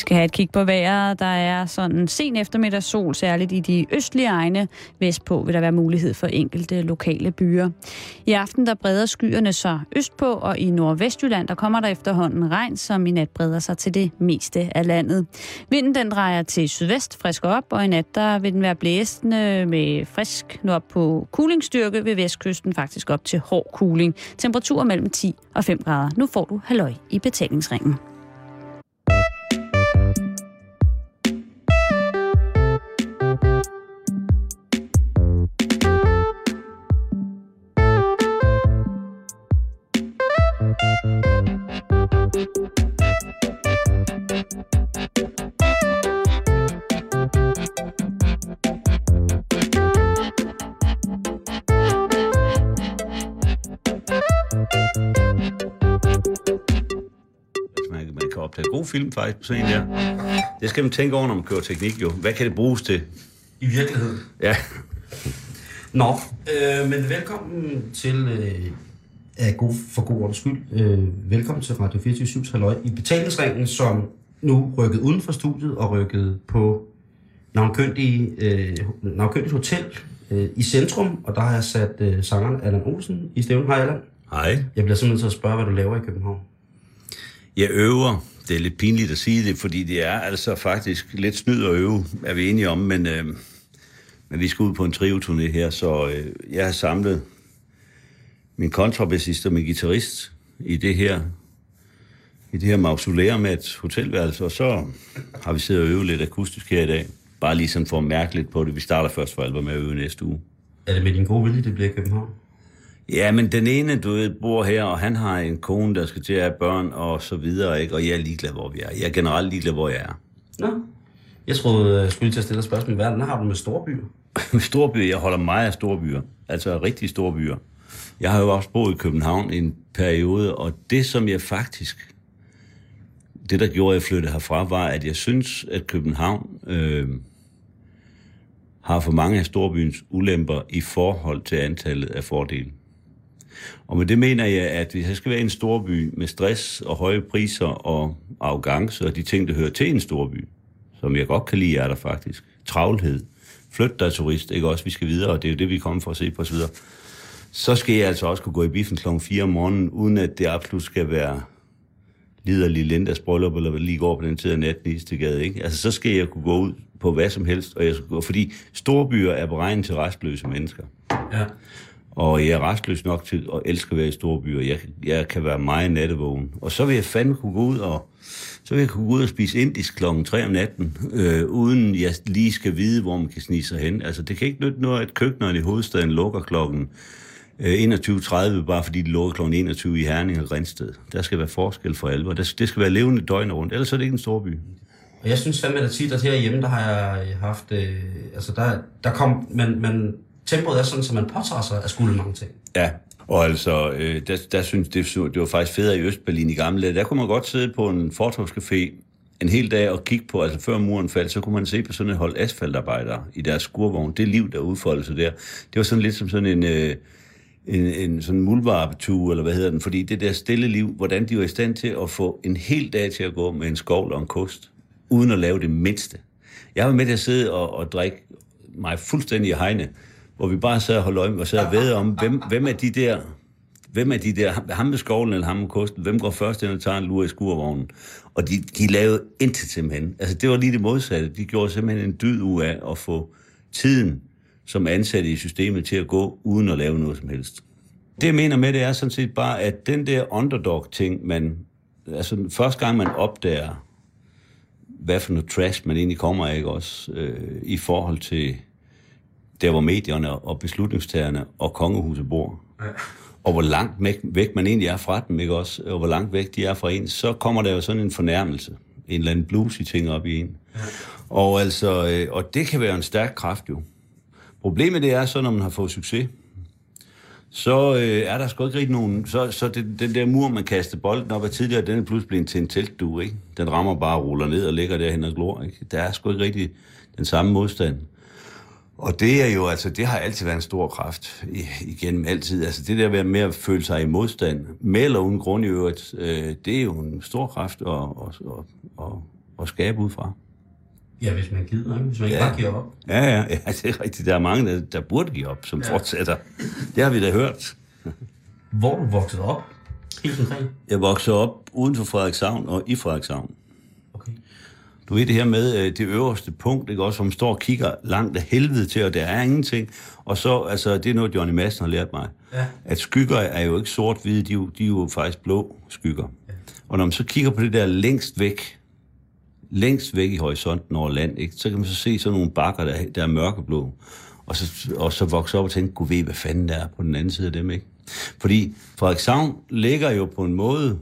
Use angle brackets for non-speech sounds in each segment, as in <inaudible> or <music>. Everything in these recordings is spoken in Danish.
Vi skal have et kig på vejret. Der er sådan sen eftermiddags sol, særligt i de østlige egne. Vestpå vil der være mulighed for enkelte lokale byer. I aften der breder skyerne sig østpå, og i Nordvestjylland der kommer der efterhånden regn, som i nat breder sig til det meste af landet. Vinden den drejer til sydvest, frisk op, og i nat der vil den være blæsende med frisk nu op på kulingstyrke ved vestkysten, faktisk op til hård kuling. Temperatur mellem 10 og 5 grader. Nu får du halløj i betalingsringen. Film faktisk på sådan en der. Det skal man tænke over, når man kører teknik jo. Hvad kan det bruges til? I virkeligheden. Ja, Nå, øh, men velkommen til, øh, af god, for god ordens skyld, øh, velkommen til Radio 24 Halløj i betalingsringen, som nu rykket uden for studiet og rykket på navnkyndige, øh, navnkyndigt hotel øh, i centrum, og der har jeg sat øh, sangeren Allan Olsen i stævnen. Hej Allan. hej. Jeg bliver simpelthen til at spørge, hvad du laver i København. Jeg øver. Det er lidt pinligt at sige det, fordi det er altså faktisk lidt snyd at øve, er vi enige om, men, øh, men vi skal ud på en trioturné her, så øh, jeg har samlet min kontrabassist og min guitarist i det her i det her mausoleum med et hotelværelse, og så har vi siddet og øvet lidt akustisk her i dag. Bare lige sådan for at mærke lidt på det. Vi starter først for alvor med at øve næste uge. Er det med din gode vilje, det bliver i København? Ja, men den ene, du ved, bor her, og han har en kone, der skal til at have børn, og så videre, ikke? Og jeg er ligeglad, hvor vi er. Jeg er generelt ligeglad, hvor jeg er. Nå. Jeg troede, jeg skulle til at stille et spørgsmål. Hvad har du med storbyer? <laughs> Storbyer, jeg holder meget af storbyer. Altså rigtig store byer. Jeg har jo også boet i København i en periode, og det, som jeg faktisk... Det, der gjorde, at jeg flyttede herfra, var, at jeg synes, at København øh, har for mange af storbyens ulemper i forhold til antallet af fordele. Og med det mener jeg, at hvis jeg skal være i en storby med stress og høje priser og arrogance og de ting, der hører til en storby, som jeg godt kan lide, er der faktisk. Travlhed. Flyt dig turist, ikke også? Vi skal videre, og det er jo det, vi kommer for at se på osv. Så skal jeg altså også kunne gå i biffen kl. 4 om morgenen, uden at det absolut skal være liderlig Lindas bryllup, eller lige går på den tid af natten i Istegade, ikke? Altså, så skal jeg kunne gå ud på hvad som helst, og jeg skal gå, fordi storbyer er beregnet til restløse mennesker. Ja. Og jeg er restløs nok til at elske at være i store byer. Jeg, jeg kan være meget nattevågen. Og så vil jeg fandme kunne gå ud og, så vil jeg kunne gå ud og spise indisk klokken 3 om natten, øh, uden jeg lige skal vide, hvor man kan snige sig hen. Altså, det kan ikke nytte noget, at køkkenerne i hovedstaden lukker klokken øh, 21.30, bare fordi de lukker klokken 21 i Herning og Grænsted. Der skal være forskel for alvor. Det skal være levende døgn rundt, ellers er det ikke en stor by. Og jeg synes fandme, at tit, at herhjemme, der har jeg haft, øh, altså der, der kom, men, men tempoet er sådan, at man påtager sig at skulle mange ting. Ja, og altså, øh, der, der synes det, det var faktisk federe i Østberlin i gamle dage. Der kunne man godt sidde på en fortogscafé en hel dag og kigge på, altså før muren faldt, så kunne man se på sådan et hold asfaltarbejdere i deres skurvogn. Det liv, der udfoldede sig der, det var sådan lidt som sådan en, øh, en, en sådan mulvarpetue, eller hvad hedder den, fordi det der stille liv, hvordan de var i stand til at få en hel dag til at gå med en skovl og en kost, uden at lave det mindste. Jeg var med til at sidde og, og drikke mig fuldstændig i hegne, hvor vi bare sad og holdt øje og sad og ved om, hvem, hvem er de der, hvem er de der, ham med skovlen eller ham med kosten, hvem går først ind og tager en lur i skurvognen? Og de, de lavede intet simpelthen. Altså det var lige det modsatte. De gjorde simpelthen en dyd ud af at få tiden som ansatte i systemet til at gå uden at lave noget som helst. Det jeg mener med det er sådan set bare, at den der underdog-ting, man, altså første gang man opdager, hvad for noget trash man egentlig kommer af, ikke også, øh, i forhold til der, hvor medierne og beslutningstagerne og kongehuset bor. Ja. Og hvor langt væk, man egentlig er fra dem, ikke også? Og hvor langt væk de er fra en, så kommer der jo sådan en fornærmelse. En eller anden bluesy ting op i en. Ja. Og, altså, øh, og det kan være en stærk kraft jo. Problemet det er så, når man har fået succes, så øh, er der sgu ikke rigtig nogen... Så, så det, den der mur, man kaster bolden op af tidligere, den er pludselig blevet til en teltdue, ikke? Den rammer bare og ruller ned og ligger derhen og glor, ikke? Der er sgu ikke rigtig den samme modstand. Og det er jo, altså, det har altid været en stor kraft igennem altid. Altså det der med at føle sig i modstand, med eller uden grund i øvrigt, øh, det er jo en stor kraft at, at, at, at, at skabe ud fra. Ja, hvis man gider, ikke? hvis man ikke Ja. bare giver op. Ja, ja, ja, det er rigtigt. Der er mange, der, der burde give op, som ja. fortsætter. Det har vi da hørt. Hvor du vokset op? Helt konkret? Jeg voksede op uden for Frederikshavn og i Frederikshavn. Okay. Du ved det her med øh, det øverste punkt, ikke også, som står og kigger langt af helvede til, og der er ingenting. Og så, altså, det er noget, Johnny Madsen har lært mig. Ja. At skygger er jo ikke sort-hvide, de, er jo- de er jo faktisk blå skygger. Og når man så kigger på det der længst væk, længst væk i horisonten over land, ikke, så kan man så se sådan nogle bakker, der, der er mørkeblå. Og så, og så vokse op og tænke, gud ved, hvad fanden der er på den anden side af dem, ikke? Fordi Frederikshavn ligger jo på en måde,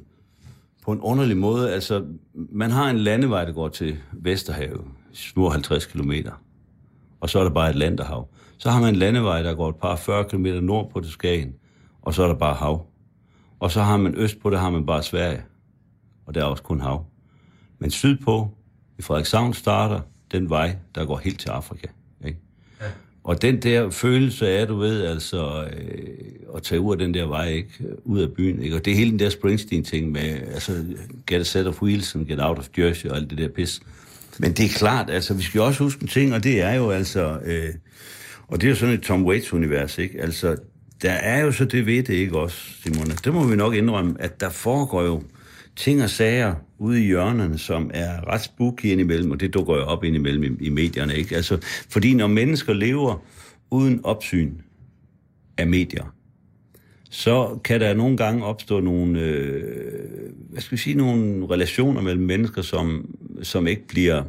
på en underlig måde. Altså, man har en landevej, der går til Vesterhavet, små 50 kilometer. Og så er der bare et landerhav. Så har man en landevej, der går et par 40 km nordpå til Skagen, og så er der bare hav. Og så har man østpå, der har man bare Sverige, og der er også kun hav. Men sydpå, i Frederikshavn, starter den vej, der går helt til Afrika. Og den der følelse af, du ved, altså, øh, at tage ud af den der vej, ikke? Ud af byen, ikke? Og det er hele den der Springsteen-ting med, altså, get a set of wheels and get out of Jersey og alt det der pis. Men det er klart, altså, vi skal jo også huske en ting, og det er jo altså, øh, og det er jo sådan et Tom Waits-univers, ikke? Altså, der er jo så det ved det, ikke også, Simone? Det må vi nok indrømme, at der foregår jo ting og sager ude i hjørnerne, som er ret spooky indimellem, og det dukker jo op indimellem i, i medierne, ikke? Altså, fordi når mennesker lever uden opsyn af medier, så kan der nogle gange opstå nogle, øh, hvad skal vi sige, nogle relationer mellem mennesker, som, som ikke bliver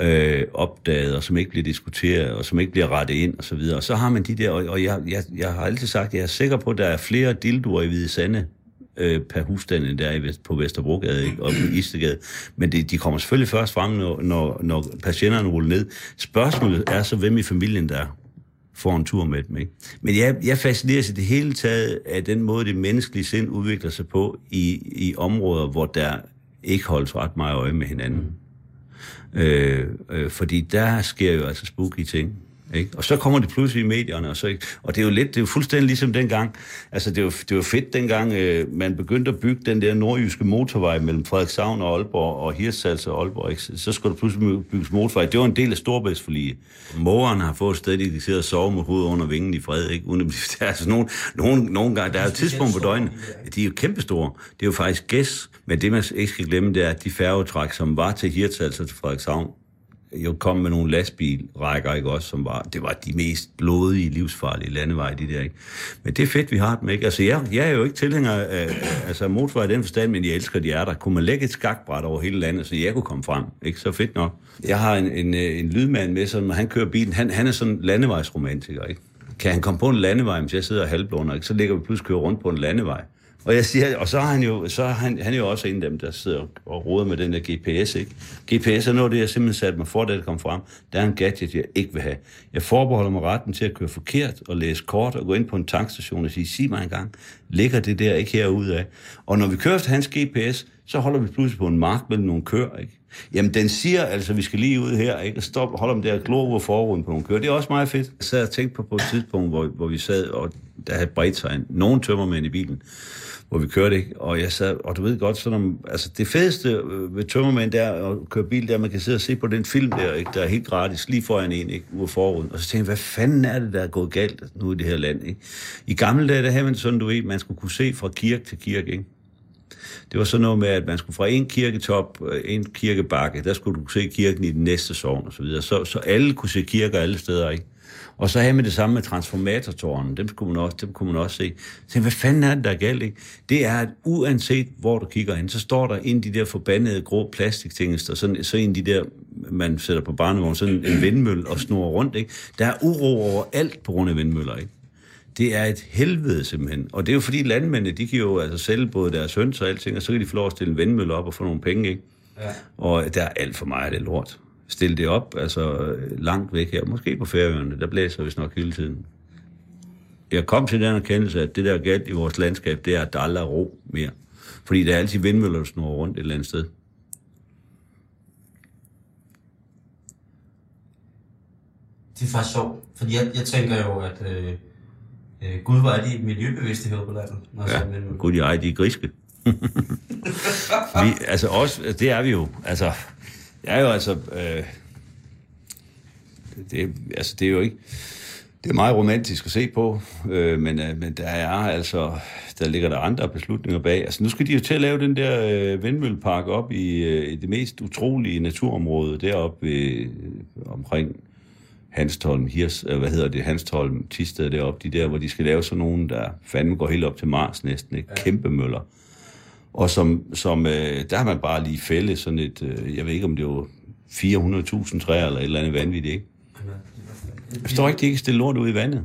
øh, opdaget, og som ikke bliver diskuteret, og som ikke bliver rettet ind, og så videre. Og så har man de der, og, og jeg, jeg, jeg har altid sagt, at jeg er sikker på, at der er flere dildoer i Hvide Sande øh, per husstand, end der er Vest, på Vesterbrogade ikke? og på Istegade. Men det, de kommer selvfølgelig først frem, når, når, når patienterne ruller ned. Spørgsmålet er så, hvem i familien der får en tur med dem. Ikke? Men jeg, jeg fascineres i det hele taget af den måde, det menneskelige sind udvikler sig på i, i områder, hvor der ikke holdes ret meget øje med hinanden. Øh, øh, fordi der sker jo altså spooky ting. Ikke? Og så kommer det pludselig i medierne, og, så, ikke? og det er jo lidt, det er jo fuldstændig ligesom dengang, altså det var, det var fedt dengang, øh, man begyndte at bygge den der nordjyske motorvej mellem Frederikshavn og Aalborg, og Hirtshals og Aalborg, ikke? så skulle der pludselig bygges motorvej. Det var en del af Storbæltsforlige. Mågeren har fået et sted, de kan sidde og sove med hovedet under vingen i fred, ikke? Uden at blive, <laughs> der er altså nogle, nogle, nogle gange, der er jo et tidspunkt på døgnet, de er jo kæmpestore. Det er jo faktisk gæs, men det man ikke skal glemme, det er, at de færgetræk, som var til Hirtshals og til Frederikshavn, jo kom med nogle lastbilrækker, ikke også, som var, det var de mest blodige, livsfarlige landeveje, de der, ikke? Men det er fedt, vi har dem, ikke? Altså, jeg, jeg er jo ikke tilhænger af altså, motorvej i den forstand, men jeg elsker, de er der. Kunne man lægge et skakbræt over hele landet, så jeg kunne komme frem, ikke? Så fedt nok. Jeg har en, en, øh, en lydmand med, som han kører bilen, han, han er sådan landevejsromantiker, ikke? Kan han komme på en landevej, hvis jeg sidder halvblunder, ikke? Så ligger vi pludselig kører rundt på en landevej. Og jeg siger, og så er han jo, så er han, han er jo også en af dem, der sidder og roder med den der GPS, ikke? GPS er noget af det, jeg simpelthen satte mig for, da det kom frem. Der er en gadget, jeg ikke vil have. Jeg forbeholder mig retten til at køre forkert og læse kort og gå ind på en tankstation og sige, sig mig engang, ligger det der ikke herude af? Og når vi kører efter hans GPS, så holder vi pludselig på en mark mellem nogle køer, ikke? Jamen, den siger altså, vi skal lige ud her, ikke? Stop, hold om der glor over forruden på nogle køer. Det er også meget fedt. Jeg sad og tænkte på på et tidspunkt, hvor, hvor vi sad, og der havde bredt sig en, nogen tømmermænd i bilen, hvor vi kørte, ikke? Og jeg sad, og du ved godt, sådan om, altså det fedeste øh, ved tømmermænd, der at køre bil, der man kan sidde og se på den film der, ikke? Der er helt gratis, lige foran en, ikke? Ude forud. Og så tænkte jeg, hvad fanden er det, der er gået galt nu i det her land, ikke? I gamle dage, der havde man sådan, du ved, man skulle kunne se fra kirke til kirke, ikke? Det var sådan noget med, at man skulle fra en kirketop, øh, en kirkebakke, der skulle du se kirken i den næste sovn og så videre. Så, så alle kunne se kirker alle steder, ikke? Og så havde man det samme med transformatortårnen. Dem, skulle man også, dem kunne man også se. Så hvad fanden er det, der er galt, ikke? Det er, at uanset hvor du kigger ind, så står der en af de der forbandede grå plastikting, så, sådan, så en af de der, man sætter på barnevogn, sådan en vindmølle og snurrer rundt, ikke? Der er uro over alt på grund af vindmøller, ikke? Det er et helvede simpelthen. Og det er jo fordi landmændene, de kan jo altså sælge både deres høns og alting, og så kan de få lov at stille en vindmølle op og få nogle penge, ikke? Ja. Og der er alt for meget af det lort. Stil det op, altså langt væk her, måske på Færøerne, der blæser vist nok hele tiden. Jeg kom til den erkendelse, at det der er galt i vores landskab, det er, at der aldrig er ro mere. Fordi der er altid vindmøller, der snurrer rundt et eller andet sted. Det er faktisk sjovt, fordi jeg, jeg tænker jo, at øh, øh, Gud var de miljøbevidste her på landet. Når Ja, men, gud, de er griske. <laughs> vi, altså også, det er vi jo. Altså, Ja, jo altså... Øh, det, altså, det er jo ikke... Det er meget romantisk at se på, øh, men, øh, men der er altså, der ligger der andre beslutninger bag. Altså nu skal de jo til at lave den der øh, vindmøllepark op i, øh, i det mest utrolige naturområde deroppe øh, omkring Hanstholm, Hirs, øh, hvad hedder det, Hanstholm, Tisted deroppe, de der, hvor de skal lave sådan nogen, der fandme går helt op til Mars næsten, ikke? Kæmpe møller. Og som, som øh, der har man bare lige fældet sådan et, øh, jeg ved ikke om det var 400.000 træer eller et eller andet vanvittigt, ikke? Jeg forstår ikke, de ikke stille lort ud i vandet.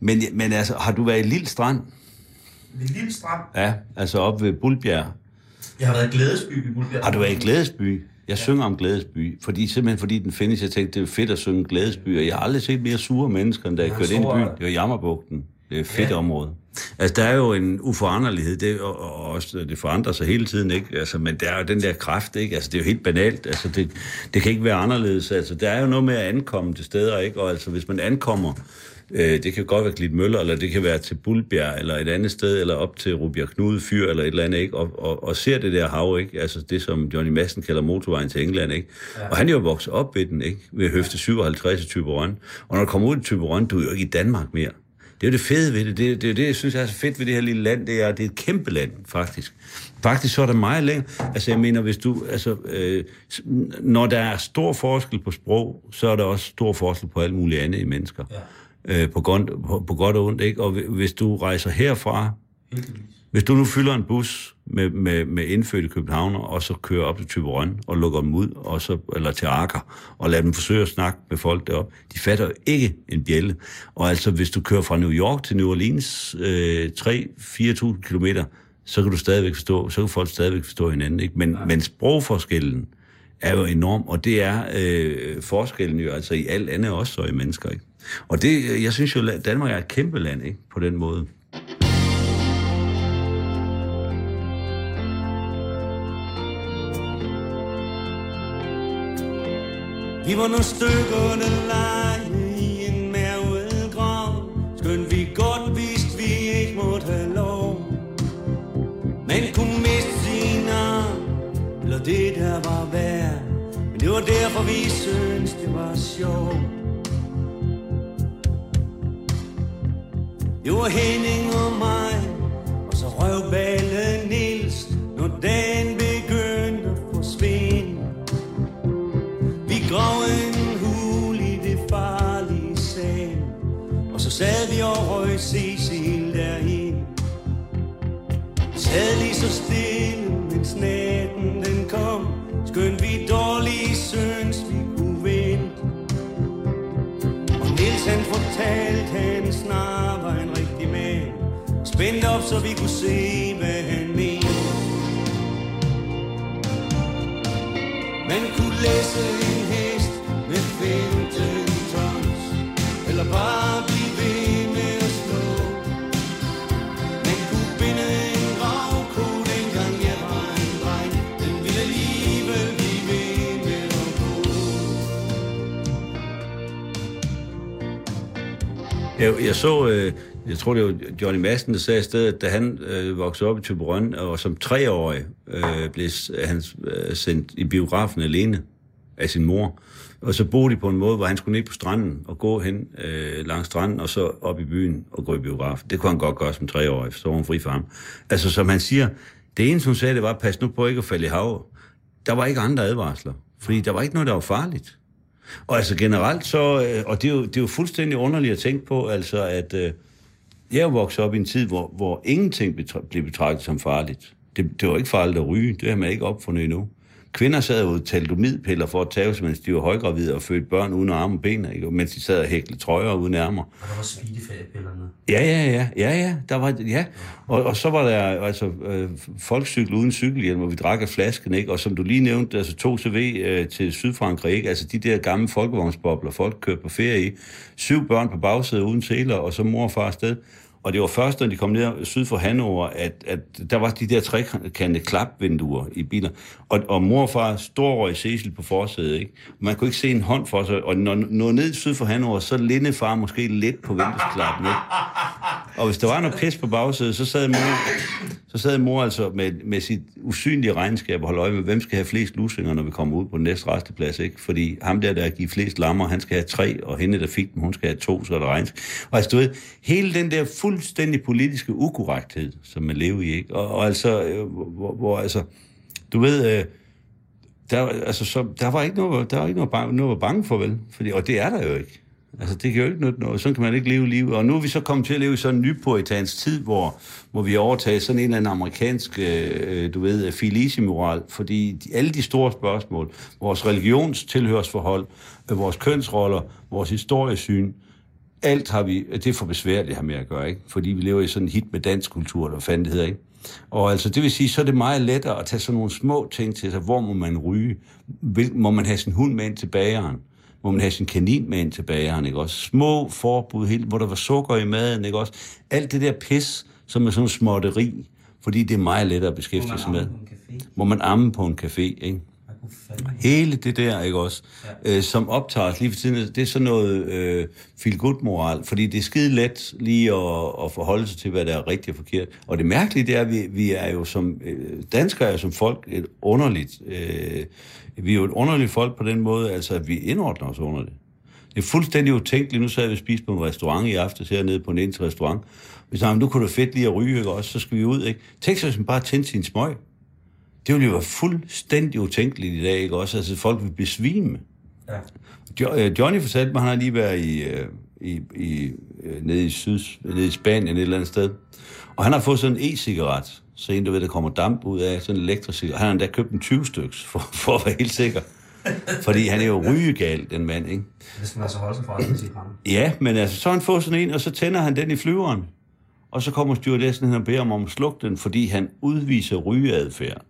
Men, men altså, har du været i Lille Strand? Ved Lille Strand? Ja, altså op ved Bulbjerg. Jeg har været i Glædesby i Bulbjerg. Har du været i Glædesby? Jeg ja. synger om Glædesby, fordi, simpelthen fordi den findes. Jeg tænkte, det er fedt at synge Glædesby, og jeg har aldrig set mere sure mennesker, end da jeg, jeg kørte ind i byen. Det var Jammerbugten. Fedt ja. område. Altså, der er jo en uforanderlighed, det, og, og også, det forandrer sig hele tiden, ikke? Altså, men der er jo den der kraft, ikke? Altså, det er jo helt banalt. Altså, det, det kan ikke være anderledes. Altså, der er jo noget med at ankomme til steder, ikke? Og altså, hvis man ankommer, øh, det kan godt være Glit Møller, eller det kan være til Bulbjerg, eller et andet sted, eller op til Rubjerg Knude Fyr, eller et eller andet, ikke? Og, og, og ser det der hav, ikke? Altså, det som Johnny Madsen kalder motorvejen til England, ikke? Ja. Og han er jo vokset op ved den, ikke? Ved høfte 57 i Typerøn. Og når du kommer ud i Typerøn, du er jo ikke i Danmark mere. Det er jo det fede ved det. Det, det, det, det jeg synes er så fedt ved det her lille land. Det er, det er et kæmpe land, faktisk. Faktisk så er der meget længere. Altså, jeg mener, hvis du... Altså, øh, når der er stor forskel på sprog, så er der også stor forskel på alt muligt andet i mennesker. Ja. Øh, på, godt, på, på godt og ondt, ikke? Og hvis du rejser herfra... Heldigvis hvis du nu fylder en bus med, med, med indfødte københavner, og så kører op til Typerøn og lukker dem ud, og så, eller til Akker, og lader dem forsøge at snakke med folk deroppe, de fatter jo ikke en bjælle. Og altså, hvis du kører fra New York til New Orleans øh, 3-4.000 kilometer, så kan du stadigvæk forstå, så kan folk stadigvæk forstå hinanden. Ikke? Men, ja. men sprogforskellen er jo enorm, og det er øh, forskellen jo altså i alt andet også så i mennesker. Ikke? Og det, jeg synes jo, Danmark er et kæmpe land ikke? på den måde. Vi var nogle stykkerne lege i en mærvet grav. Skønt vi godt vidste, vi ikke måtte have lov. Man kunne miste sin arm, eller det der var værd. Men det var derfor, vi syntes, det var sjovt. Det var Henning og mig, og så røvballen Nils, når dagen talte han snart var en rigtig mand Spændt op, så vi kunne se, hvad han mente Man kunne læse Jeg, jeg så... Øh jeg tror, det var Johnny Madsen, der sagde i stedet, da han øh, voksede op i Tøberøn, og som treårig øh, blev han øh, sendt i biografen alene af sin mor. Og så boede de på en måde, hvor han skulle ned på stranden og gå hen øh, langs stranden, og så op i byen og gå i biograf. Det kunne han godt gøre som treårig, så var hun fri for ham. Altså, som han siger, det eneste, hun sagde, det var, pas nu på ikke at falde i havet. Der var ikke andre advarsler, fordi der var ikke noget, der var farligt. Og altså generelt så, øh, og det er, jo, det er jo fuldstændig underligt at tænke på, altså at... Øh, jeg voksede op i en tid, hvor, hvor ingenting blev betragtet som farligt. Det, det var ikke farligt at ryge. Det har man ikke opfundet endnu. Kvinder sad og talidomidpiller for at tage, mens de var højgravide og fødte børn uden arme og ben, ikke? mens de sad og hæklede trøjer uden ærmer. Og der var speedifærdpillerne. Ja, ja, ja, ja, ja, der var, ja. Og, og så var der altså øh, folkcykel uden cykelhjelm, og vi drak af flasken, ikke? Og som du lige nævnte, altså 2 CV øh, til Sydfrankrig, ikke? Altså de der gamle folkevognsbobler, folk kørte på ferie i. Syv børn på bagsædet uden seler, og så mor og far afsted. Og det var først, når de kom ned syd for Hannover, at, at der var de der trekantede klapvinduer i biler. Og, og mor og far storrøg Cecil på forsædet, ikke? Man kunne ikke se en hånd for sig. Og når, når ned syd for Hannover, så linde far måske lidt på vinduesklappen, ikke? Og hvis der var noget pis på bagsædet, så sad mor, så sad mor altså med, med sit usynlige regnskab og holdt øje med, hvem skal have flest lusinger, når vi kommer ud på den næste resteplads, ikke? Fordi ham der, der giver flest lammer, han skal have tre, og hende, der fik dem, hun skal have to, så er der regnskab. Og altså, du ved, hele den der fuldstændig politiske ukorrekthed, som man lever i, ikke? Og, og altså, øh, hvor, hvor altså, du ved, øh, der, altså, så, der var ikke noget, der var ikke noget, bange, noget at bange for, vel? Fordi, og det er der jo ikke. Altså, det kan jo ikke nytte noget. Sådan kan man ikke leve livet. Og nu er vi så kommet til at leve i sådan en nypuritansk tid, hvor, hvor vi overtager sådan en eller anden amerikansk, øh, du ved, filisimoral. fordi de, alle de store spørgsmål, vores religionstilhørsforhold, øh, vores kønsroller, vores historiesyn, alt har vi, det er for besværligt at have med at gøre, ikke? Fordi vi lever i sådan en hit med dansk kultur, der fandt det hedder, ikke? Og altså, det vil sige, så er det meget lettere at tage sådan nogle små ting til sig. Hvor må man ryge? Vil, må man have sin hund med ind til bageren? Må man have sin kanin med ind til bageren, ikke også? Små forbud, helt, hvor der var sukker i maden, ikke også? Alt det der pis, som er sådan småtteri, fordi det er meget lettere at beskæftige sig med. Må man amme på en café, ikke? Hele det der, ikke også, ja. øh, som optager lige for tiden, det er sådan noget øh, feel good moral fordi det er skide let lige at, at forholde sig til, hvad der er rigtigt og forkert. Og det mærkelige, det er, at vi, vi er jo som, øh, danskere er jo som folk et underligt, øh, vi er jo et underligt folk på den måde, altså at vi indordner os under det. Det er fuldstændig utænkeligt. Nu sad vi og spiste på en restaurant i aftes hernede på en eneste restaurant. Vi sagde, nu kunne det fedt lige at ryge, ikke også? Så skal vi ud, ikke? Tænk sig, hvis man bare tændte sin smøg. Det ville jo være fuldstændig utænkeligt i dag, ikke også? Altså, folk vil besvime. Ja. Jo, øh, Johnny fortalte mig, han har lige været i, øh, i, i, øh, nede, i Syd, nede i Spanien et eller andet sted. Og han har fået sådan en e-cigaret. Så en, du ved, der kommer damp ud af sådan en elektrisk cigaret. Han har endda købt en 20 styks, for, <laughs> for at være helt sikker. Fordi han er jo rygegal, den mand, ikke? Skal man altså holde sig fra, at Ja, men altså, så han fået sådan en, og så tænder han den i flyveren. Og så kommer stewardessen hen og beder om at slukke den, fordi han udviser rygeadfærd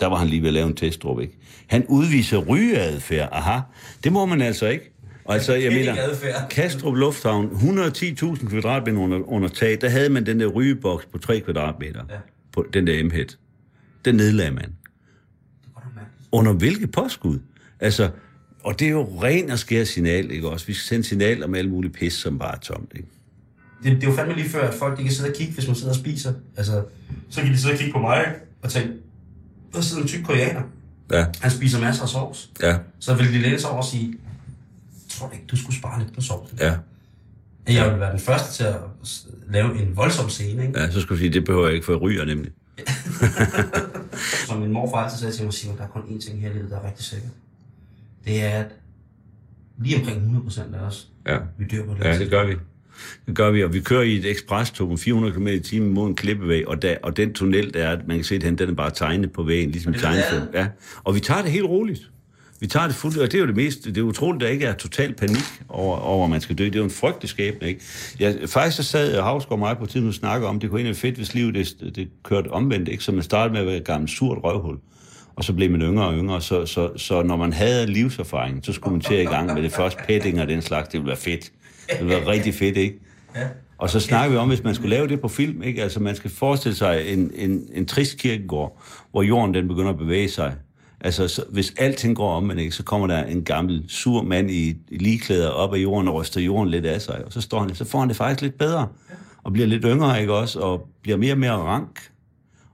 der var han lige ved at lave en testrup, ikke? Han udviser rygeadfærd. Aha, det må man altså ikke. Og altså, jeg mener, Kastrup Lufthavn, 110.000 kvadratmeter under, under tag, der havde man den der rygeboks på 3 kvadratmeter. Ja. På den der m -head. Den nedlagde man. Under hvilket påskud? Altså, og det er jo ren og skær signal, ikke også? Vi skal sende signal om alle mulige pis, som bare er tomt, ikke? Det, det er jo fandme lige før, at folk de kan sidde og kigge, hvis man sidder og spiser. Altså, så kan de sidde og kigge på mig, og tænke, der sidder en tyk koreaner. Ja. Han spiser masser af sovs. Ja. Så vil de sig over og sige, tror du ikke, du skulle spare lidt på sovsen? Ja. Jeg vil være den første til at lave en voldsom scene, ikke? Ja, så skulle du sige, det behøver jeg ikke, for jeg ryger nemlig. <laughs> Som min morfar altid sagde til mig, Simon, der er kun én ting her i livet, der er rigtig sikker. Det er, at lige omkring 100 procent af os, Ja. vi dør på det. Ja, det gør vi. Det gør vi, og vi kører i et ekspresstog med 400 km i timen mod en klippevæg, og, der, og den tunnel, der er, man kan se den, den er bare tegnet på vægen, ligesom tegnefilm. Ja. Og vi tager det helt roligt. Vi tager det fuldt, og det er jo det mest, det er utroligt, at der ikke er total panik over, over at man skal dø. Det er jo en frygtelig skæbne, ikke? Jeg, faktisk så sad Havsgaard mig på tiden og snakke om, det kunne egentlig være fedt, hvis livet det, det kørte omvendt, ikke? Så man startede med at være et gammelt surt røvhul, og så blev man yngre og yngre, så, så, så når man havde livserfaring, så skulle man til i gang med det første petting og den slags, det ville være fedt. Det ville være rigtig fedt, ikke? Ja. Og så snakker vi om, hvis man skulle lave det på film, ikke? Altså, man skal forestille sig en, en, en trist kirkegård, hvor jorden den begynder at bevæge sig. Altså, så, hvis alting går om, ikke, så kommer der en gammel, sur mand i, i ligeklæder op af jorden og ryster jorden lidt af sig. Og så, står han, så får han det faktisk lidt bedre. Og bliver lidt yngre, ikke også? Og bliver mere og mere rank.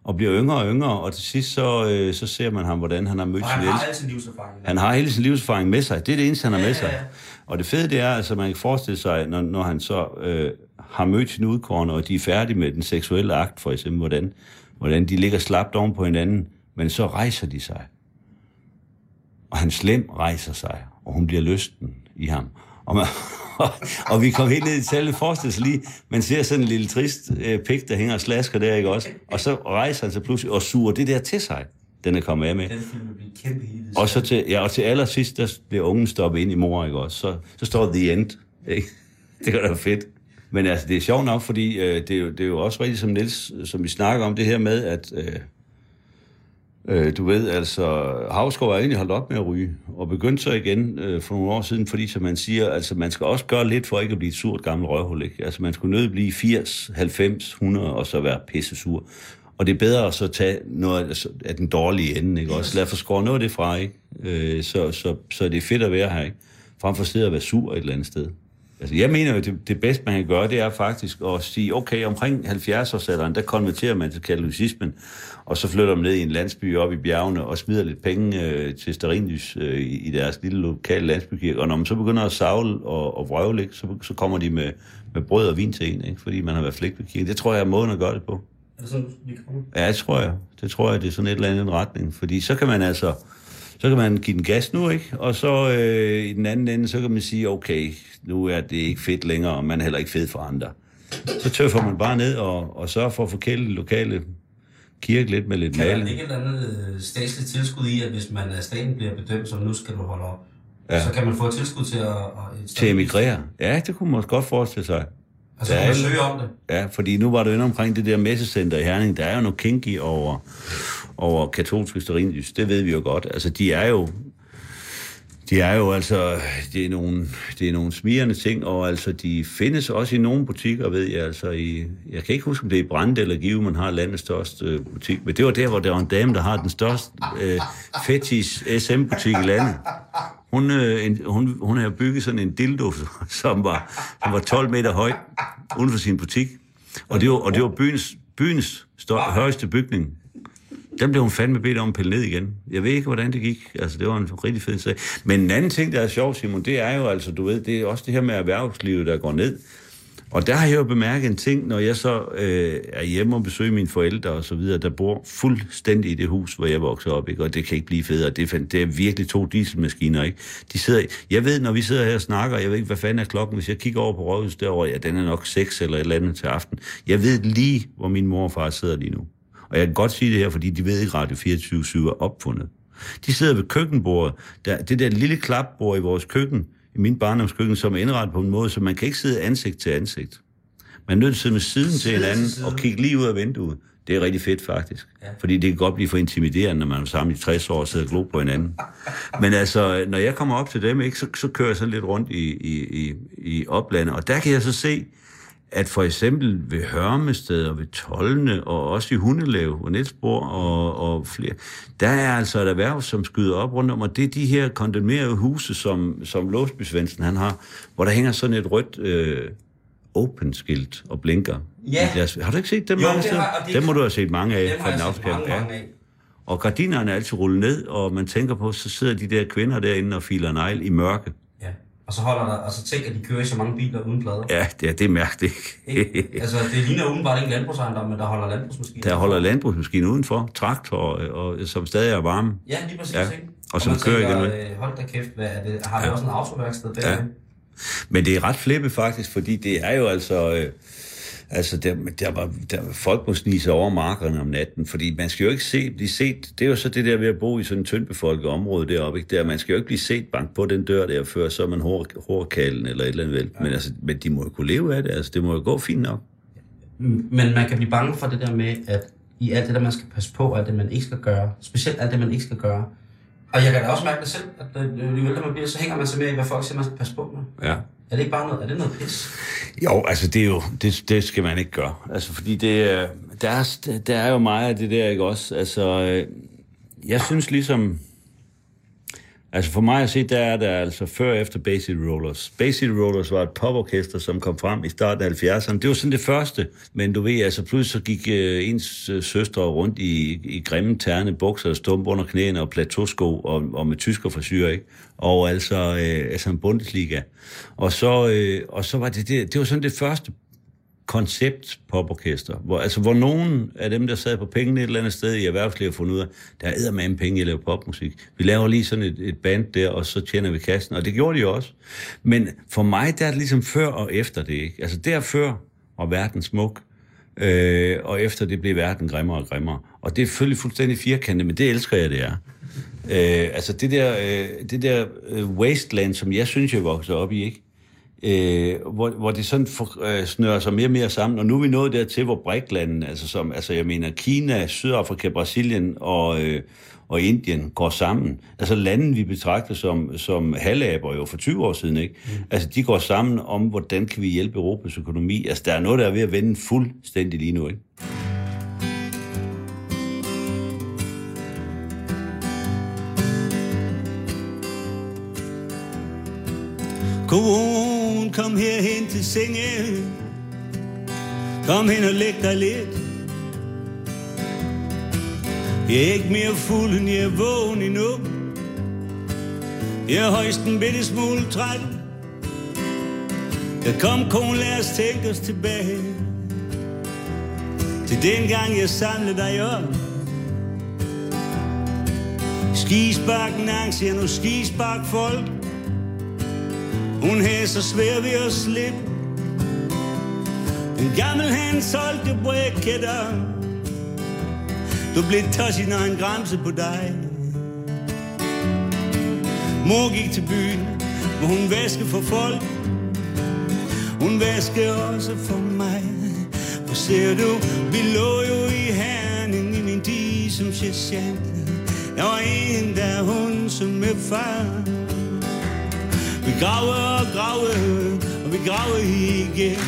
Og bliver yngre og yngre. Og til sidst, så, øh, så ser man ham, hvordan han har mødt Og sin han har elsker. altid livserfaring. Han har hele sin livserfaring med sig. Det er det eneste, han har med sig. Ja, ja. Og det fede, det er, altså, man kan forestille sig, når, når han så øh, har mødt sin udkårende, og de er færdige med den seksuelle akt, for eksempel, hvordan, hvordan de ligger slapt oven på hinanden, men så rejser de sig. Og han slem rejser sig, og hun bliver lysten i ham. Og, man, <laughs> og vi kom helt ned i tallet. Forestil sig lige, man ser sådan en lille trist øh, pik, der hænger og slasker der, ikke også? Og så rejser han sig pludselig og suger det der til sig, den er kommet af med. Den film blive kæmpe hit. Og så til, ja, og til allersidst, der bliver ungen stoppet ind i mor, ikke også? Så, så står the end, ikke? <laughs> Det gør da fedt. Men altså, det er sjovt nok, fordi øh, det, er jo, det er jo også rigtigt, som Niels, som vi snakker om det her med, at øh, øh, du ved, altså, Havskov er egentlig holdt op med at ryge, og begyndte så igen øh, for nogle år siden, fordi som man siger, altså, man skal også gøre lidt for ikke at blive et surt gammelt røvhul, ikke? Altså, man skulle nødt blive 80, 90, 100, og så være pisse sur. Og det er bedre at så tage noget af- den dårlige ende, ikke? Også lad for skåre noget af det fra, ikke? Øh, så, så, så det er fedt at være her, ikke? Frem for at sidde og være sur et eller andet sted. Altså, jeg mener jo, det, det bedste, man kan gøre, det er faktisk at sige, okay, omkring 70-årsalderen, der konverterer man til katolicismen, og så flytter man ned i en landsby op i bjergene og smider lidt penge øh, til Sterinlys øh, i, deres lille lokale landsbykirke. Og når man så begynder at savle og, og vrøvle, ikke, så, så kommer de med, med brød og vin til en, ikke, fordi man har været flink ved kirken. Det tror jeg er måden at gøre det på. Er det sådan, vi? Ja, det tror jeg. Det tror jeg, det er sådan et eller andet retning. Fordi så kan man altså, så kan man give den gas nu, ikke? Og så øh, i den anden ende, så kan man sige, okay, nu er det ikke fedt længere, og man er heller ikke fed for andre. Så tøffer man bare ned og, og sørger for at forkæle lokale kirke lidt med lidt Kan maling. ikke et andet øh, statsligt tilskud i, at hvis man af staten bliver bedømt, som nu skal du holde op, ja. så kan man få et tilskud til at... at Til at emigrere. Ja, det kunne man også godt forestille sig. Altså, Der er- søge om det. Ja, fordi nu var det jo inde omkring det der messecenter i Herning. Der er jo noget kinky over, over katolske stearinlys. Det ved vi jo godt. Altså, de er jo... De er jo altså, det er nogle, det er nogle smirende ting, og altså, de findes også i nogle butikker, ved jeg, altså i, jeg kan ikke huske, om det er i Brande eller Give, man har landets største øh, butik, men det var der, hvor der var en dame, der har den største øh, fetish SM-butik i landet. Hun, øh, en, hun, hun havde bygget sådan en dildo, <laughs> som var, som var 12 meter høj, uden for sin butik. Og det var, og det var byens, byens stør, højeste bygning. Den blev hun fandme bedt om at pille ned igen. Jeg ved ikke, hvordan det gik. Altså, det var en rigtig fed sag. Men en anden ting, der er sjov, Simon, det er jo altså, du ved, det er også det her med erhvervslivet, der går ned. Og der har jeg jo bemærket en ting, når jeg så øh, er hjemme og besøger mine forældre og så videre, der bor fuldstændig i det hus, hvor jeg voksede op, ikke? og det kan ikke blive federe. Det er, det er virkelig to dieselmaskiner, ikke? De sidder, jeg ved, når vi sidder her og snakker, jeg ved ikke, hvad fanden er klokken, hvis jeg kigger over på Rådhus derovre, ja, den er nok 6 eller et eller andet til aften. Jeg ved lige, hvor min mor og far sidder lige nu. Og jeg kan godt sige det her, fordi de ved ikke, Radio 24 er opfundet. De sidder ved køkkenbordet. Der, det der lille klapbord i vores køkken, i min barndomskøkken, som er indrettet på en måde, så man kan ikke sidde ansigt til ansigt. Man er nødt til at sidde med siden til hinanden og kigge lige ud af vinduet. Det er rigtig fedt, faktisk. Ja. Fordi det kan godt blive for intimiderende, når man er sammen i 60 år og sidder og glo på hinanden. Men altså, når jeg kommer op til dem, ikke, så, så kører jeg så lidt rundt i, i, i, i oplandet. Og der kan jeg så se, at for eksempel ved Hørmested og ved Tolne, og også i Hundelev og Nielsborg og, og flere, der er altså et erhverv, som skyder op rundt om, og det er de her kondemnerede huse, som, som Låsby Svendsen han har, hvor der hænger sådan et rødt øh, open-skilt og blinker. Ja. Deres, har du ikke set dem Jo, mange steder? det- Dem må du have set mange af fra den mange, Ja. Og gardinerne er altid rullet ned, og man tænker på, så sidder de der kvinder derinde og filer negl i mørke. Og så holder der, og så tænker de kører i så mange biler uden plader. Ja, det er, det er mærkeligt. Ikke? altså, det ligner udenbart ikke landbrugsejendom, men der holder landbrugsmaskiner. Der holder landbrugsmaskinen udenfor, traktor, og, og, som stadig er varme. Ja, lige præcis, Ja. ikke? Og som man kører tænker, igen øh, hold da kæft, hvad er det? Har vi Ja. også en autoværksted bag? Ja. Men det er ret flippet faktisk, fordi det er jo altså... Øh, altså, der, der var, der, folk må snige sig over markerne om natten, fordi man skal jo ikke se, blive set... Det er jo så det der ved at bo i sådan et tyndbefolket område deroppe, ikke? Der, man skal jo ikke blive set bank på den dør der, før så er man hår, hårkallen eller et eller andet vel. Men, altså, men de må jo kunne leve af det, altså det må jo gå fint nok. Men man kan blive bange for det der med, at i alt det der, man skal passe på, og alt det, man ikke skal gøre, specielt alt det, man ikke skal gøre. Og jeg kan da også mærke det selv, at øh, jo ældre man bliver, så hænger man sig mere i, hvad folk siger, man skal passe på med. Ja. Er det ikke bare noget, er det noget pis? Jo, altså det er jo, det, det skal man ikke gøre. Altså fordi det, øh, der er, der er jo meget af det der, ikke også? Altså, øh, jeg synes ligesom, altså for mig at se, der er der altså før og efter Basic Rollers. Basic Rollers var et poporkester, som kom frem i starten af 70'erne. Det var sådan det første, men du ved, altså pludselig så gik øh, ens øh, søstre rundt i, i grimme terne bukser og stump under knæene og plateausko og, og med tysker frisyr, ikke? Og altså, øh, altså en Bundesliga. Og så, øh, og så var det, det, det var sådan det første koncept poporkester, hvor, altså, hvor nogen af dem, der sad på pengene et eller andet sted i erhvervslivet, har fundet ud af, der er med en penge i at lave popmusik. Vi laver lige sådan et, et band der, og så tjener vi kassen, og det gjorde de også. Men for mig, der er det ligesom før og efter det, ikke? Altså der før var verden smuk, øh, og efter det blev verden grimmere og grimmere. Og det er selvfølgelig fuldstændig firkantet, men det elsker jeg, det er. Øh, altså det der, øh, det der øh, wasteland, som jeg synes, jeg voksede op i, ikke? Øh, hvor, hvor det sådan for, øh, snører sig mere og mere sammen. Og nu er vi nået dertil, hvor bræklanden, altså, som, altså jeg mener Kina, Sydafrika, Brasilien og, øh, og Indien går sammen. Altså landen, vi betragter som, som halvaber jo for 20 år siden, ikke? Mm. Altså de går sammen om, hvordan kan vi hjælpe Europas økonomi. Altså der er noget, der er ved at vende fuldstændig lige nu, ikke? Go kom herhen til sengen. Kom hen og læg dig lidt. Jeg er ikke mere fuld, end jeg er vågen endnu. Jeg er højst en bitte smule træt. Jeg kom kone, lad os tænke os tilbage. Til den gang jeg samlede dig op. Skisparken angst, ja nu skispark folk. Hun havde så svært ved at slippe. En gammel han solgte brækketter. Du blev tosset, når han græmse på dig. Mor gik til byen, hvor hun vaskede for folk. Hun vaskede også for mig. For ser du, vi lå jo i herning i min tid som sergeant. Der var en, der hun som med far. Vi graver og graver, og vi graver igen.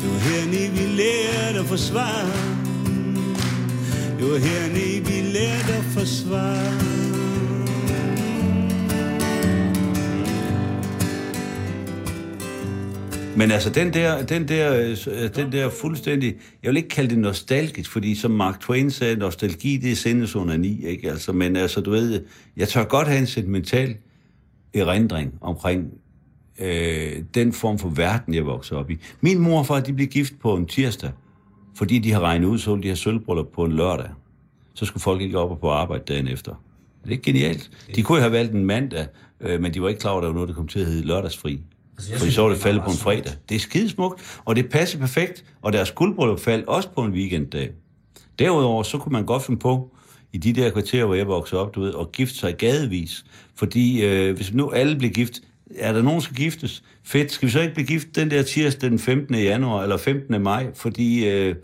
Det var hernede, vi lærte at forsvare. Det var hernede, vi lærte at forsvare. Men altså, den der, den der, øh, den der fuldstændig... Jeg vil ikke kalde det nostalgisk, fordi som Mark Twain sagde, nostalgi, det er sendes under ni, ikke? Altså, men altså, du ved, jeg tør godt have en sentimental erindring omkring øh, den form for verden, jeg voksede op i. Min mor og far, de blev gift på en tirsdag, fordi de har regnet ud, så de have sølvbryllup på en lørdag. Så skulle folk ikke op og på arbejde dagen efter. Det er ikke genialt. De kunne have valgt en mandag, øh, men de var ikke klar over, at der var noget, der kom til at hedde lørdagsfri. Altså, Fordi så var det det faldet på en fredag. Det er skidesmukt, og det passer perfekt, og deres guldbryllup faldt også på en weekenddag. Derudover, så kunne man godt finde på, i de der kvarterer, hvor jeg voksede op, du ved, og gifte sig gadevis. Fordi øh, hvis nu alle bliver gift, er der nogen, der skal giftes? Fedt, skal vi så ikke blive gift den der tirsdag den 15. januar, eller 15. maj? Fordi øh,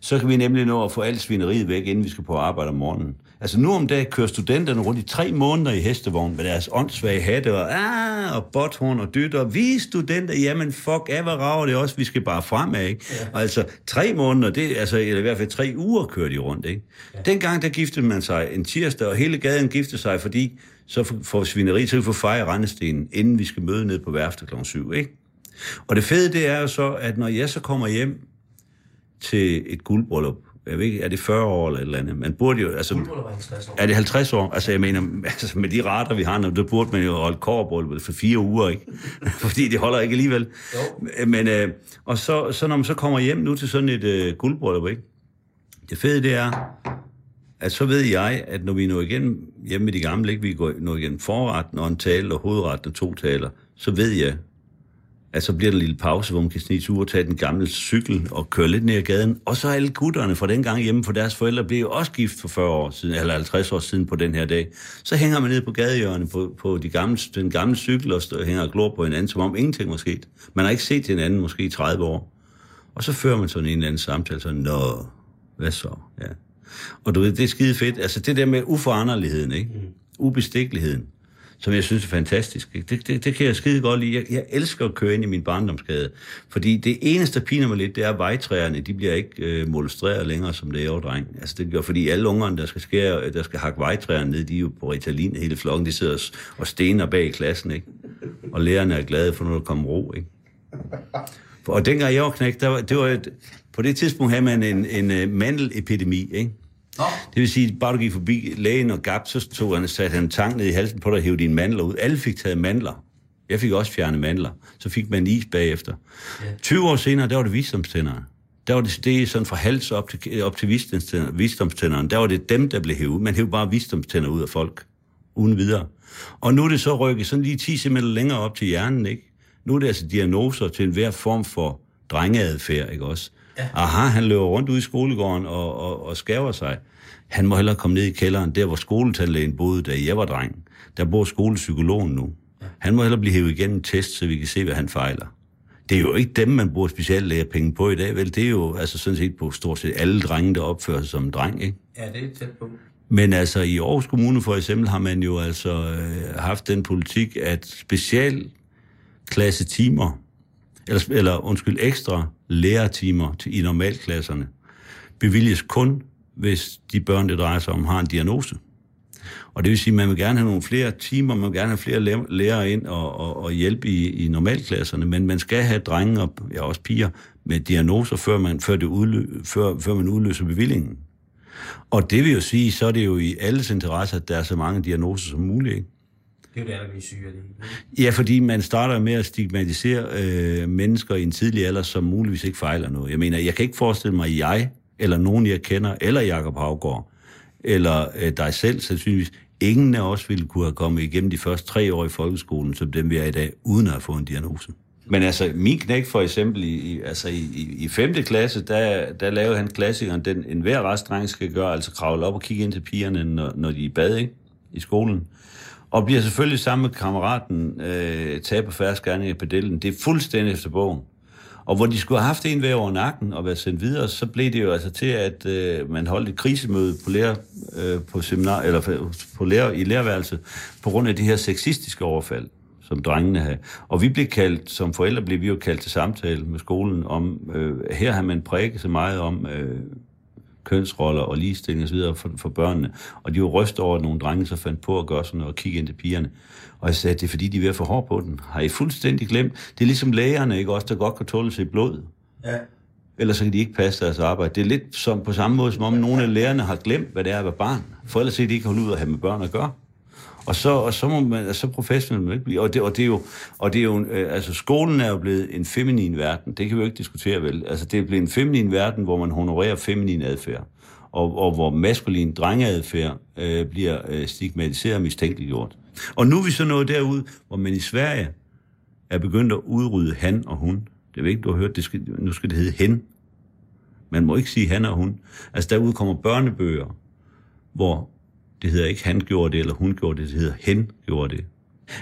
så kan vi nemlig nå at få alt svineriet væk, inden vi skal på arbejde om morgenen. Altså nu om dagen kører studenterne rundt i tre måneder i hestevogn med deres åndssvage hatte og, ah, og botthorn og dytter. Vi er studenter, jamen fuck af, hvad rager det også, vi skal bare fremad, ikke? Ja. Altså tre måneder, det, altså, eller i hvert fald tre uger kører de rundt, ikke? Ja. Dengang der giftede man sig en tirsdag, og hele gaden giftede sig, fordi så får svineri til at få fejre rendestenen, inden vi skal møde ned på værftet kl. 7, ikke? Og det fede, det er jo så, at når jeg så kommer hjem til et guldbryllup, jeg ved ikke, er det 40 år eller et eller andet? Man burde jo, altså... Guldbryllup er 50 år. Er det 50 år? Altså, jeg mener, <laughs> altså, med de rater, vi har nu, der burde man jo holde kårbryllup for fire uger, ikke? <laughs> Fordi det holder ikke alligevel. Jo. Men, øh, og så, så når man så kommer hjem nu til sådan et øh, guldbryllup, ikke? Det fede, det er, at så ved jeg, at når vi når igennem hjemme med de gamle, ikke? vi går når igennem forretten og en tale og hovedretten og to taler, så ved jeg, at så bliver der en lille pause, hvor man kan snige ud og tage den gamle cykel og køre lidt ned ad gaden. Og så er alle gutterne fra den gang hjemme, for deres forældre blev jo også gift for 40 år siden, eller 50 år siden på den her dag. Så hænger man ned på gadehjørnet på, på de gamle, den gamle cykel og stå, hænger og glor på hinanden, som om ingenting var sket. Man har ikke set hinanden måske i 30 år. Og så fører man sådan en eller anden samtale, sådan, nå, hvad så? Ja. Og du ved, det er skide fedt. Altså det der med uforanderligheden, ikke? Mm. Ubestikkeligheden, som jeg synes er fantastisk. Det, det, det kan jeg skide godt lide. Jeg, jeg elsker at køre ind i min barndomsgade. Fordi det eneste, der piner mig lidt, det er, at vejtræerne, de bliver ikke øh, molestreret længere, som det er dreng. Altså det gør, fordi alle ungerne, der skal, skære, øh, der skal hakke vejtræerne ned, de er jo på Ritalin hele flokken. De sidder og, og stener bag i klassen, ikke? Og lærerne er glade for, når der kommer ro, ikke? Og dengang jeg var knægt, der var, det var et, på det tidspunkt havde man en, en, en mandelepidemi, ikke? Nå, Det vil sige, bare du gik forbi lægen og gab, så tog han, satte han tang ned i halsen på dig og hævde dine mandler ud. Alle fik taget mandler. Jeg fik også fjernet mandler. Så fik man is bagefter. Ja. 20 år senere, der var det visdomstænderne. Der var det, det sådan fra hals op til, op til visdomstænderne, visdomstænderne. Der var det dem, der blev hævet. Man hævde bare visdomstænder ud af folk. Uden videre. Og nu er det så rykket sådan lige 10 cm længere op til hjernen, ikke? Nu er det altså diagnoser til enhver form for drengeadfærd, ikke også? Ja. Aha, han løber rundt ude i skolegården og, og, og skæver sig. Han må hellere komme ned i kælderen, der hvor skoletandlægen boede, da jeg var dreng. Der bor skolepsykologen nu. Han må hellere blive hævet igennem en test, så vi kan se, hvad han fejler. Det er jo ikke dem, man bruger specielt lære penge på i dag, vel? Det er jo altså sådan set på stort set alle drenge, der opfører sig som en dreng, ikke? ja, det er tæt på. Men altså i Aarhus Kommune for eksempel har man jo altså øh, haft den politik, at specialklasse timer, eller, eller undskyld, ekstra lærertimer til, i normalklasserne, bevilges kun, hvis de børn, det drejer sig om, har en diagnose. Og det vil sige, at man vil gerne have nogle flere timer, man vil gerne have flere lærere ind og, og, og hjælpe i, i normalklasserne, men man skal have drenge og ja, også piger med diagnoser, før man, før det udlø, før, før man udløser bevillingen. Og det vil jo sige, så er det jo i alles interesse, at der er så mange diagnoser som muligt. Ikke? Det er jo det allermest syge af det. Ja, fordi man starter med at stigmatisere øh, mennesker i en tidlig alder, som muligvis ikke fejler noget. Jeg mener, jeg kan ikke forestille mig, at jeg, eller nogen jeg kender, eller Jakob Havgård, eller øh, dig selv sandsynligvis, ingen af os ville kunne have kommet igennem de første tre år i folkeskolen, som dem vi er i dag, uden at have fået en diagnose. Men altså, min knæk for eksempel, i, i, altså i, i, i 5. klasse, der, der lavede han klassikeren, den en hver restdreng skal gøre, altså kravle op og kigge ind til pigerne, når, når de er i bad, ikke? I skolen. Og bliver selvfølgelig sammen med kammeraten øh, taget på skærning i pedellen. Det er fuldstændig efter bogen. Og hvor de skulle have haft en væv over nakken og været sendt videre, så blev det jo altså til, at øh, man holdt et krisemøde på lærer, øh, på seminar, eller på lærer, i lærerværelset, på grund af de her sexistiske overfald, som drengene havde. Og vi blev kaldt, som forældre blev vi jo kaldt til samtale med skolen om, øh, her har man prækket så meget om øh, kønsroller og ligestilling osv. For, for børnene. Og de var rystet over, at nogle drenge så fandt på at gøre sådan noget og kigge ind til pigerne. Og jeg sagde, det er fordi, de er ved at få hår på den. Har I fuldstændig glemt? Det er ligesom lægerne, ikke også, der godt kan tåle sig blod. Ja. Ellers så kan de ikke passe deres arbejde. Det er lidt som, på samme måde, som om nogle af lærerne har glemt, hvad det er at være barn. For ellers er de ikke holde ud at have med børn at gøre. Og så, og så må man, så professionel man ikke blive. Og det, og det er jo, og det er jo øh, altså skolen er jo blevet en feminin verden. Det kan vi jo ikke diskutere vel. Altså det er blevet en feminin verden, hvor man honorerer feminin adfærd. Og, og hvor maskulin drengeadfærd øh, bliver øh, stigmatiseret og mistænkeliggjort. Og nu er vi så nået derud, hvor man i Sverige er begyndt at udrydde han og hun. Det ved ikke, du har hørt, det skal, nu skal det hedde hen. Man må ikke sige han og hun. Altså der udkommer børnebøger, hvor det hedder ikke han gjorde det, eller hun gjorde det, det hedder hen gjorde det.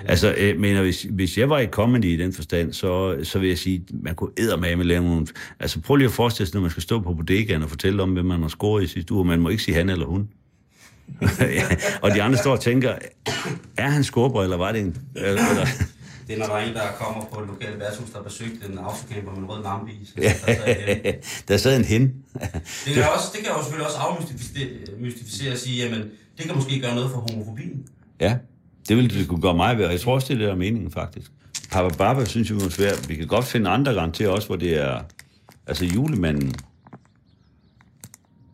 Altså, øh, men hvis, hvis jeg var i comedy i den forstand, så, så vil jeg sige, man kunne eddermame lave nogle... Altså, prøv lige at forestille sig, når man skal stå på bodegaen og fortælle om, hvem man har scoret i sidste uge, man må ikke sige han eller hun. <laughs> ja, og de andre står og tænker, er han skorber, eller var det en... Eller, Det er, når der er en, der kommer på et lokalt værtshus, der har besøgt en autocamper med en rød lampe i. Så der sad en- der sad en hen. Det kan, også, det kan jo selvfølgelig også afmystificere og sige, jamen, det kan måske gøre noget for homofobien. Ja, det ville det kunne gøre mig ved, og jeg tror også, det er det, der er meningen, faktisk. Papa Baba synes jeg, det er svært. Vi kan godt finde andre garantier også, hvor det er... Altså julemanden.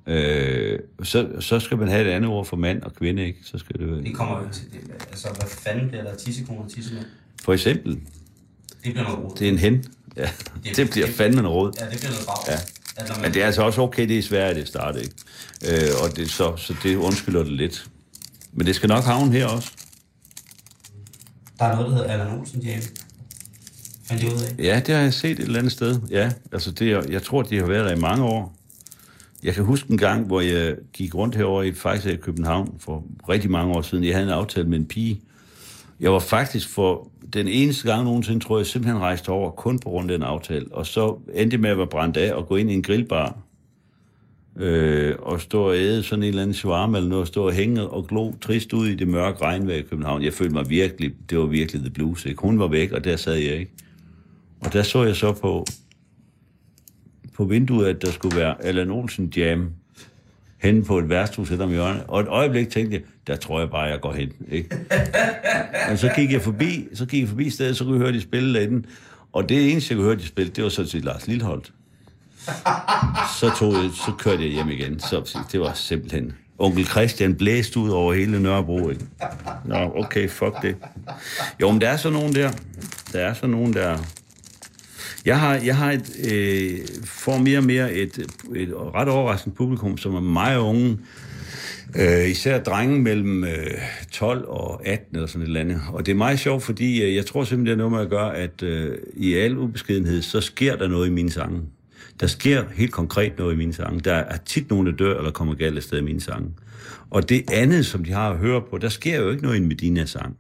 Øh, så, så skal man have et andet ord for mand og kvinde, ikke? Så skal det. Det kommer jo til det. Altså, hvad fanden bliver der tissekone og tissemænd? For eksempel, Det bliver noget råd. det er en hen. Ja, det bliver fandme en råd. Ja, det bliver noget brag. Ja. Men det er altså også okay, det er svært, det startede, ikke? Øh, og det, så, så det undskylder det lidt. Men det skal nok havne her også. Der er noget, der hedder Allan Olsen Jam. Fandt det ud af? Ja, det har jeg set et eller andet sted. Ja, altså det, er- jeg tror, de har været der i mange år. Jeg kan huske en gang, hvor jeg gik rundt herover i faktisk i København for rigtig mange år siden. Jeg havde en aftale med en pige. Jeg var faktisk for den eneste gang nogensinde, tror jeg, simpelthen rejste over kun på grund af den aftale. Og så endte jeg med at være brændt af og gå ind i en grillbar. Øh, og stå og æde sådan en eller anden shawarma eller noget, og stå og hænge og glo trist ud i det mørke regnvejr i København. Jeg følte mig virkelig, det var virkelig the blues, ikke? Hun var væk, og der sad jeg ikke. Og der så jeg så på, på vinduet, at der skulle være Allan Olsen Jam hen på et værtshus hen om hjørnet. Og et øjeblik tænkte jeg, der tror jeg bare, jeg går hen. Ikke? Og så gik jeg forbi, så gik jeg forbi stedet, så kunne jeg høre de spille derinde. Og det eneste, jeg kunne høre de spille, det var så til Lars Lilleholdt. Så, tog jeg, så kørte jeg hjem igen. Så det var simpelthen... Onkel Christian blæste ud over hele Nørrebro, ikke? Nå, okay, fuck det. Jo, men der er så nogen der. Der er så nogen der... Jeg har, jeg har et, øh, får mere og mere et, et ret overraskende publikum, som er meget unge. Øh, især drenge mellem øh, 12 og 18 eller sådan et eller andet. Og det er meget sjovt, fordi øh, jeg tror simpelthen, det er noget med at gøre, at øh, i al ubeskedenhed, så sker der noget i mine sange. Der sker helt konkret noget i mine sange. Der er tit nogen, der dør eller kommer galt af sted i mine sange. Og det andet, som de har at høre på, der sker jo ikke noget i en Medina-sang.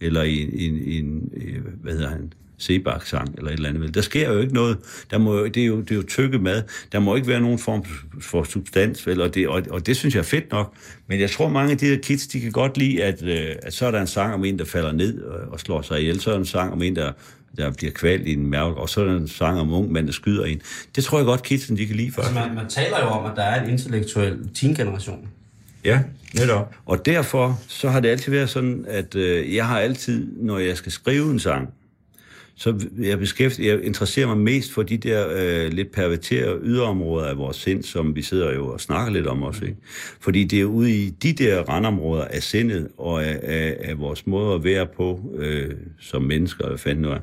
Eller i en, en, en øh, hvad hedder han, Sebak-sang, eller et eller andet. vel. Der sker jo ikke noget. Der må, jo- det, er jo, det er jo tykke mad. Der må ikke være nogen form for substans, vel? Og, det, og, og det synes jeg er fedt nok. Men jeg tror, mange af de her kids, de kan godt lide, at, øh, at så er der en sang om en, der falder ned og, slår sig ihjel. Så er der en sang om en, der, der bliver kvalt i en mærke, og så er der en sang om en ung mand, der skyder en. Det tror jeg godt, kidsen de kan lide, Altså, faktisk. man, man taler jo om, at der er en intellektuel teen-generation. Ja, netop. Og derfor så har det altid været sådan, at øh, jeg har altid, når jeg skal skrive en sang, så jeg, beskæftiger, jeg interesserer mig mest for de der øh, lidt perverterede yderområder af vores sind, som vi sidder jo og snakker lidt om også. Ikke? Fordi det er ude i de der randområder af sindet og af, af, af vores måde at være på øh, som mennesker, hvad fanden nu er,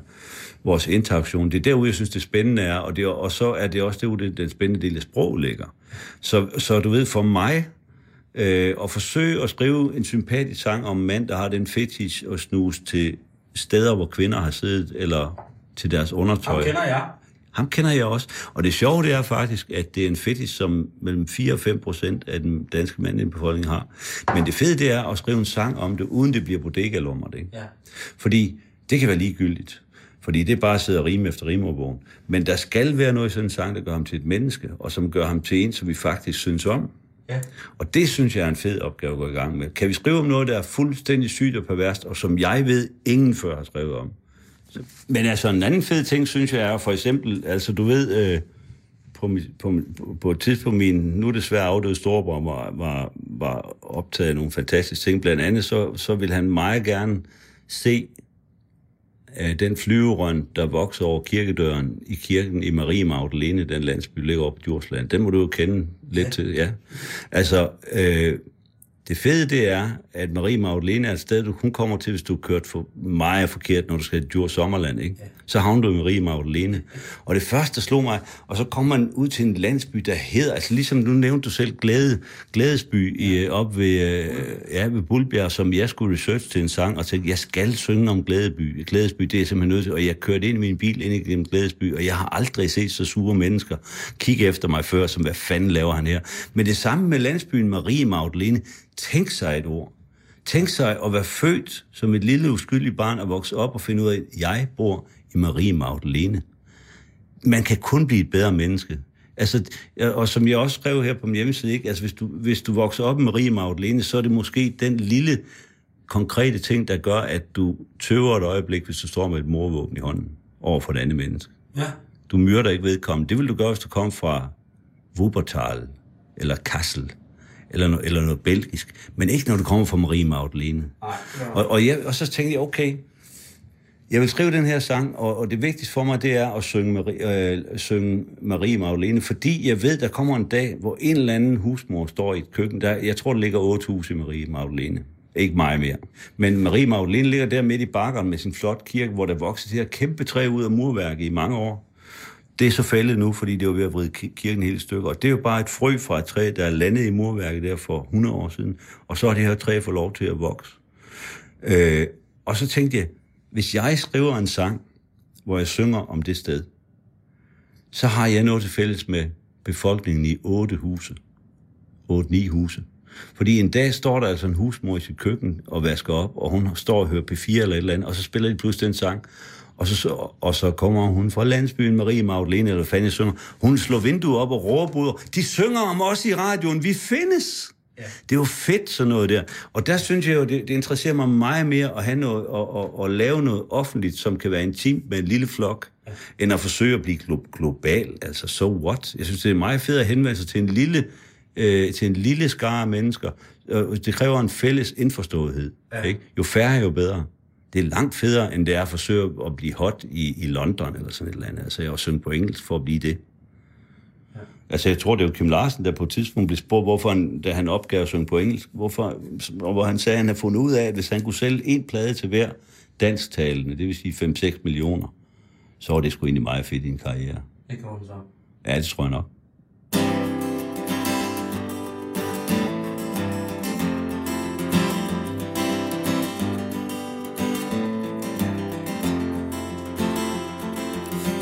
vores interaktion. Det er derude, jeg synes, det spændende er, og, det, og så er det også derude, den spændende del af sprog ligger. Så, så du ved, for mig, øh, at forsøge at skrive en sympatisk sang om en mand, der har den fetish at snuse til steder, hvor kvinder har siddet, eller til deres undertøj. jeg. Ham kender jeg også. Og det sjove det er faktisk, at det er en fetish, som mellem 4 og 5 procent af den danske mandlige befolkning har. Men det fede det er at skrive en sang om det, uden det bliver bodega-lummer. Ikke? Ja. Fordi det kan være ligegyldigt. Fordi det er bare at sidde og rime efter rimordbogen. Men der skal være noget i sådan en sang, der gør ham til et menneske, og som gør ham til en, som vi faktisk synes om. Ja. Og det synes jeg er en fed opgave at gå i gang med. Kan vi skrive om noget, der er fuldstændig sygt og perverst, og som jeg ved, ingen før har skrevet om? Så- Men altså, en anden fed ting, synes jeg, er for eksempel, altså du ved, øh, på, på, på et tidspunkt, min nu desværre afdøde storebror var, var, var optaget af nogle fantastiske ting. Blandt andet, så, så ville han meget gerne se den flyverøn, der vokser over kirkedøren i kirken i Marie Magdalene, den landsby, ligger oppe på Djursland. Den må du jo kende lidt ja. til, ja. Altså, øh, det fede det er, at Marie Magdalene er et sted, du kun kommer til, hvis du har kørt for meget forkert, når du skal til Djurs Sommerland, ikke? Så havner du i Marie Magdalene. Og det første, slog mig, og så kommer man ud til en landsby, der hedder, altså ligesom nu nævnte du selv Glæde, Glædesby i, op ved, øh, ja, ved Bulbjerg, som jeg skulle research til en sang, og tænkte, jeg skal synge om Glædeby. Glædesby, det er simpelthen nødt til, og jeg kørte ind i min bil ind igennem Glædesby, og jeg har aldrig set så sure mennesker kigge efter mig før, som hvad fanden laver han her. Men det samme med landsbyen Marie Magdalene. Tænk sig et ord. Tænk sig at være født som et lille uskyldigt barn og vokse op og finde ud af, at jeg bor i Marie Magdalene. Man kan kun blive et bedre menneske. Altså, og som jeg også skrev her på min hjemmeside, ikke? Altså, hvis, du, hvis du vokser op i Marie Magdalene, så er det måske den lille konkrete ting, der gør, at du tøver et øjeblik, hvis du står med et morvåben i hånden over for et andet menneske. Ja. Du myrder ikke vedkommende. Det vil du gøre, hvis du kommer fra Wuppertal eller Kassel eller, no, eller noget belgisk. Men ikke, når du kommer fra Marie Magdalene. Og, og, jeg, og så tænkte jeg, okay, jeg vil skrive den her sang, og, og det vigtigste for mig, det er at synge Marie, øh, synge Marie Magdalene, fordi jeg ved, der kommer en dag, hvor en eller anden husmor står i et køkken. Der, jeg tror, der ligger otte huse i Marie Magdalene. Ikke mig mere. Men Marie Magdalene ligger der midt i bakkeren med sin flot kirke, hvor der vokser det her kæmpe træ ud af murværket i mange år. Det er så faldet nu, fordi det var ved at vride kirken helt i stykker. Og det er jo bare et frø fra et træ, der er landet i murværket der for 100 år siden. Og så har det her træ fået lov til at vokse. Øh, og så tænkte jeg, hvis jeg skriver en sang, hvor jeg synger om det sted, så har jeg noget til fælles med befolkningen i otte huse. Otte-ni huse. Fordi en dag står der altså en husmor i sit køkken og vasker op, og hun står og hører P4 eller et eller andet, og så spiller de pludselig den sang. Og så, og så kommer hun fra landsbyen Marie Magdalene, eller hvad fanden synger. Hun slår vinduet op og råber ud. De synger om os i radioen. Vi findes! Ja. Det er jo fedt, sådan noget der. Og der synes jeg jo, det, det interesserer mig meget mere at have noget, og, og, og lave noget offentligt, som kan være intimt med en lille flok, ja. end at forsøge at blive glo- global. Altså, so what? Jeg synes, det er meget fedt at henvende sig til en lille, øh, til en lille skare af mennesker. Øh, Det kræver en fælles indforståethed. Ja. Ikke? Jo færre, jo bedre. Det er langt federe, end det er at forsøge at blive hot i, i London eller sådan et eller andet. Altså, jeg har synge på engelsk for at blive det. Altså, jeg tror, det var Kim Larsen, der på et tidspunkt blev spurgt, hvorfor han, da han opgav at synge på engelsk, hvorfor, og hvor han sagde, at han havde fundet ud af, at hvis han kunne sælge en plade til hver dansktalende, det vil sige 5-6 millioner, så var det sgu egentlig meget fedt i en karriere. Det kommer så. Ja, det tror jeg nok.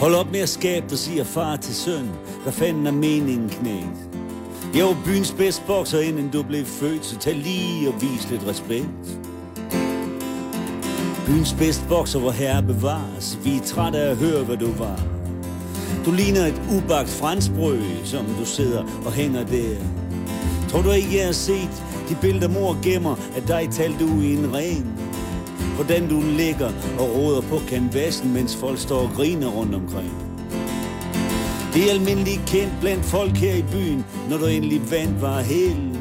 Hold op med at skabe, der siger far til søn. Hvad fanden er meningen, knægt? Jeg var byens bedste bokser, inden du blev født, så tag lige og vis lidt respekt. Byens bedste bokser, hvor herre bevares. Vi er trætte af at høre, hvad du var. Du ligner et ubagt franskbrød, som du sidder og hænger der. Tror du ikke, jeg har set de billeder, mor gemmer at dig talte du i en ring? Hvordan du ligger og råder på kanvasen, mens folk står og griner rundt omkring. Det er almindeligt kendt blandt folk her i byen, når du endelig vandt var hel.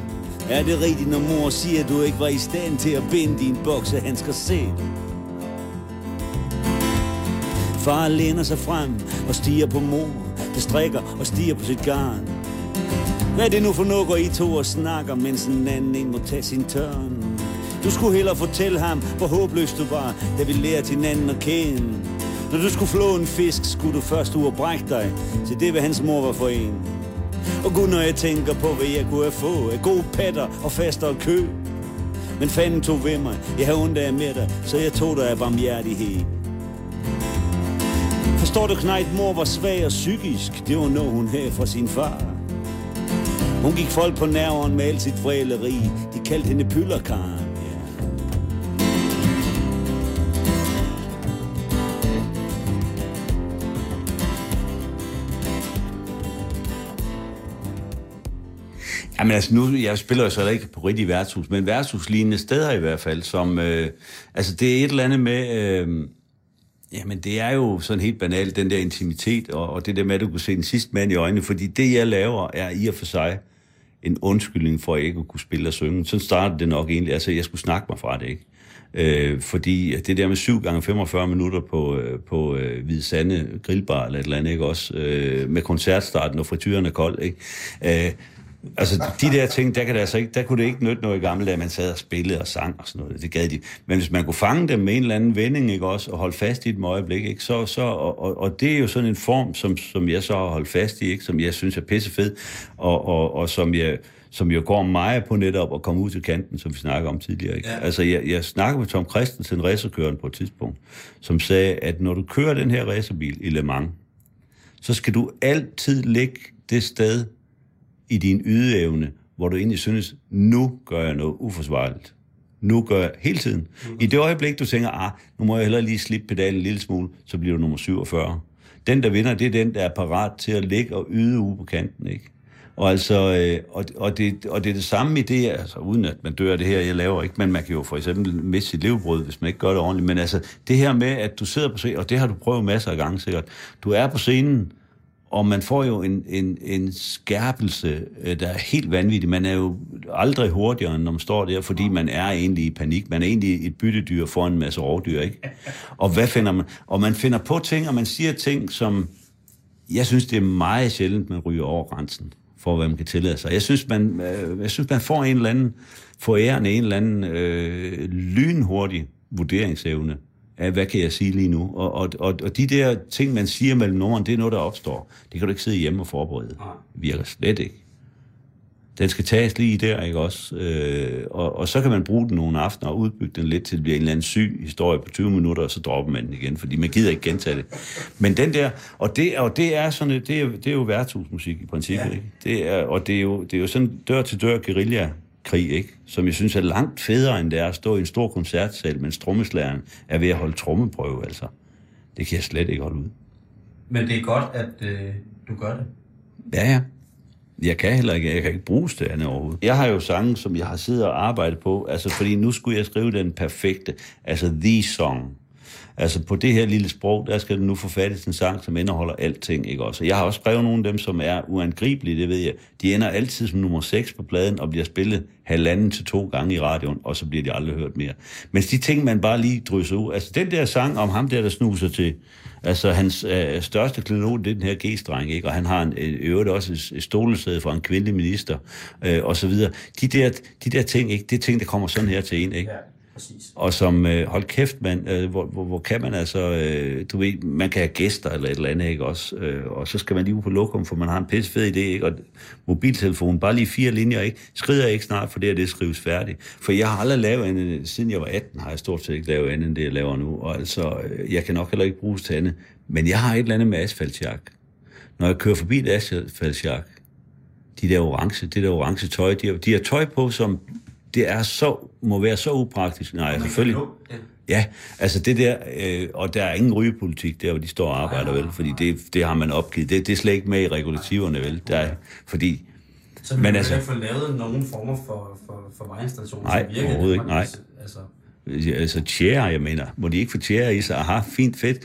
Er det rigtigt, når mor siger, at du ikke var i stand til at binde din boksehandsker selv? Far læner sig frem og stiger på mor, der strikker og stiger på sit garn. Hvad er det nu for noget, går I to og snakker, mens en anden en må tage sin tørn? Du skulle hellere fortælle ham, hvor håbløs du var, da vi lærte hinanden at kende. Når du skulle flå en fisk, skulle du først ud og brække dig, Så det, hvad hans mor var for en. Og gud, når jeg tænker på, hvad jeg kunne have fået af gode patter og faster og kø. Men fanden tog ved mig, jeg havde ondt af med dig, så jeg tog dig af barmhjertighed. Forstår du, Knejt, mor var svag og psykisk, det var noget, hun havde fra sin far. Hun gik folk på nerven med alt sit vræleri, de kaldte hende pyllerkar. Jamen altså nu, jeg spiller jo så ikke på rigtig værtshus, men værtshuslignende steder i hvert fald, som, øh, altså det er et eller andet med, øh, jamen det er jo sådan helt banalt, den der intimitet, og, og det der med, at du kunne se den sidste mand i øjnene, fordi det jeg laver er i og for sig en undskyldning for, at jeg ikke kunne spille og synge. Sådan startede det nok egentlig, altså jeg skulle snakke mig fra det, ikke? Øh, fordi det der med 7 gange 45 minutter på, øh, på øh, Hvide Sande grillbar eller et eller andet, ikke også? Øh, med koncertstarten og frityren er kold, ikke? Øh, Altså, de der ting, der, kan det altså ikke, der kunne det ikke nytte noget i gamle dage, man sad og spillede og sang og sådan noget. Det gad de. Men hvis man kunne fange dem med en eller anden vending, ikke også, og holde fast i et øjeblik, ikke, så, så og, og, og, det er jo sådan en form, som, som jeg så har holdt fast i, ikke, som jeg synes er pissefed, og, og, og som jeg som jo går meget på netop at komme ud til kanten, som vi snakker om tidligere. Ikke? Ja. Altså, jeg, jeg snakkede med Tom Christensen, racerkøren på et tidspunkt, som sagde, at når du kører den her racerbil i Le Mans, så skal du altid ligge det sted, i din ydeevne, hvor du egentlig synes, nu gør jeg noget uforsvarligt. Nu gør jeg hele tiden. Mm. I det øjeblik, du tænker, ah, nu må jeg hellere lige slippe pedalen en lille smule, så bliver du nummer 47. Den, der vinder, det er den, der er parat til at ligge og yde ude på kanten, ikke? Og, altså, øh, og, og, det, og det er det samme i det, altså uden at man dør af det her, jeg laver ikke, men man kan jo for eksempel miste sit levebrød, hvis man ikke gør det ordentligt. Men altså, det her med, at du sidder på scenen, og det har du prøvet masser af gange sikkert, du er på scenen, og man får jo en, en, en skærpelse, øh, der er helt vanvittig. Man er jo aldrig hurtigere, når man står der, fordi man er egentlig i panik. Man er egentlig et byttedyr for en masse rovdyr, ikke? Og hvad finder man? Og man finder på ting, og man siger ting, som... Jeg synes, det er meget sjældent, man ryger over grænsen for, hvad man kan tillade sig. Jeg synes, man, øh, jeg synes, man får en eller anden forærende, en eller anden øh, lynhurtig vurderingsevne af, hvad kan jeg sige lige nu? Og, og, og, og de der ting, man siger mellem nogen, det er noget, der opstår. Det kan du ikke sidde hjemme og forberede. Det virker slet ikke. Den skal tages lige der, ikke også? Øh, og, og så kan man bruge den nogle aftener og udbygge den lidt til, det bliver en eller anden syg historie på 20 minutter, og så dropper man den igen, fordi man gider ikke gentage det. Men den der, og det, og det er sådan, det er, det er jo værtshusmusik i princippet, ja. ikke? Det er, og det er, jo, det er jo sådan dør-til-dør guerilla krig, ikke? som jeg synes er langt federe, end det er at stå i en stor koncertsal, mens trommeslæren er ved at holde trommeprøve, altså. Det kan jeg slet ikke holde ud. Men det er godt, at øh, du gør det. Ja, ja. Jeg kan heller ikke, jeg kan ikke bruge det andet overhovedet. Jeg har jo sange, som jeg har siddet og arbejdet på, altså fordi nu skulle jeg skrive den perfekte, altså the song. Altså på det her lille sprog, der skal du nu forfattes en sang, som indeholder alting, ikke også? Jeg har også skrevet nogle af dem, som er uangribelige, det ved jeg. De ender altid som nummer 6 på pladen og bliver spillet halvanden til to gange i radioen, og så bliver de aldrig hørt mere. Men de ting, man bare lige drysser ud, altså den der sang om ham der, der snuser til, altså hans øh, største klenod, det er den her G-streng, ikke? Og han har en, øh, øvrigt også et, et stolesæde for en kvindelig minister, øh, og så videre. De der, de der ting, ikke? Det er ting, der kommer sådan her til en, ikke? Ja. Præcis. Og som, øh, hold kæft, man, øh, hvor, hvor, hvor kan man altså, øh, du ved, man kan have gæster eller et eller andet, ikke også? Øh, og så skal man lige ud på lokum, for man har en pisse fed idé, ikke? Og mobiltelefonen, bare lige fire linjer, ikke? Skrider ikke snart, for det er det skrives færdigt. For jeg har aldrig lavet andet, siden jeg var 18, har jeg stort set ikke lavet andet end det, jeg laver nu. Og altså, øh, jeg kan nok heller ikke bruges til andet. Men jeg har et eller andet med asfaltjak. Når jeg kører forbi et asfaltjak, de der orange, det der orange tøj, de har, de har tøj på, som det er så, må være så upraktisk. Nej, selvfølgelig. Ja, altså det der, øh, og der er ingen rygepolitik der, hvor de står og arbejder, vel, fordi det, det har man opgivet. Det, det er slet ikke med i regulativerne, vel, der er, fordi... Så man altså, få lavet nogle former for, for, for vejinstallationer, nej, som virker overhovedet ikke, nej. Altså, altså tjære, jeg mener. Må de ikke få tjære i sig? Aha, fint, fedt.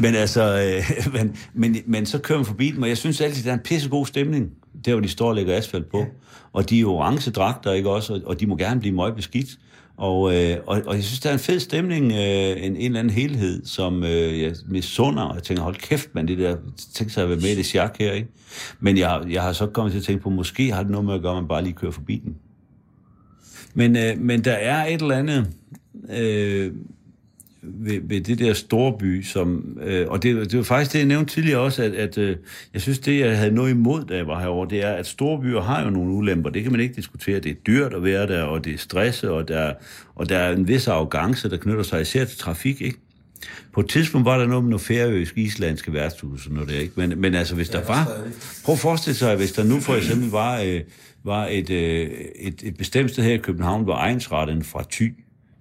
Men altså, øh, <laughs> men, men, men så kører man forbi dem, og jeg synes altid, der er en pissegod stemning der hvor de står og lægger asfalt på. Ja. Og de er orange dragter, ikke også? Og, de må gerne blive møgbeskidt. Og, øh, og, og jeg synes, der er en fed stemning, øh, en, en eller anden helhed, som øh, jeg misunder, og jeg tænker, hold kæft, man, det der, tænk sig at være med i det sjak her, ikke? Men jeg, jeg har så kommet til at tænke på, måske har det noget med at gøre, at man bare lige kører forbi den. Men, øh, men der er et eller andet øh, ved, ved det der store by, som, øh, og det, det var faktisk det, jeg nævnte tidligere også, at, at øh, jeg synes, det, jeg havde noget imod, da jeg var herovre, det er, at store byer har jo nogle ulemper. Det kan man ikke diskutere. Det er dyrt at være der, og det er stress, og der, og der er en vis arrogance, der knytter sig især til trafik, ikke? På et tidspunkt var der noget med nogle færøsk, islandske værtshus og noget der, ikke? Men, men altså, hvis der var... Prøv at forestille sig, hvis der nu for eksempel var, øh, var et, øh, et, et bestemt sted her i København, hvor egensretten fra Thy,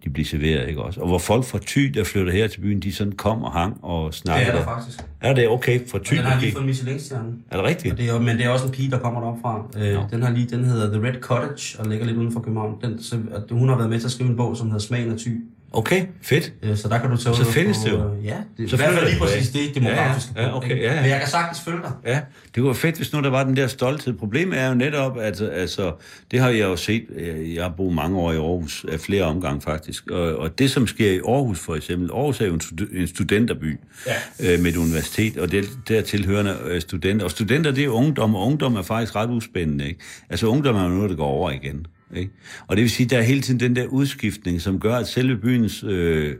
de bliver serveret, ikke også? Og hvor folk fra Thy, der flytter her til byen, de sådan kom og hang og Det snakkede. er der faktisk. Er det okay fra Thy? Og den har lige fået Michelin-stjerne. Er det rigtigt? Og det er, men det er også en pige, der kommer derop fra. Øh, den, har lige, den hedder The Red Cottage, og ligger lidt uden for København. Den, så, hun har været med til at skrive en bog, som hedder Smagen af Thy. Okay, fedt. Øh, så der kan du tage Så findes få, det jo. øh, Ja, det er Så i hvert fald lige præcis det demografiske Ja, ja, okay, ja, ja. Men jeg kan sagtens følge dig. Ja, det være fedt, hvis nu der var den der stolthed. Problemet er jo netop, at altså, det har jeg jo set, øh, jeg har boet mange år i Aarhus, af flere omgange faktisk, og, og det som sker i Aarhus for eksempel, Aarhus er jo en, stud- en studenterby ja. øh, med et universitet, og det der tilhørende øh, studenter, og studenter det er ungdom, og ungdom er faktisk ret uspændende, ikke? Altså ungdom er jo noget, der går over igen, ikke? Og det vil sige, der er hele tiden den der udskiftning, som gør, at selve byens, øh,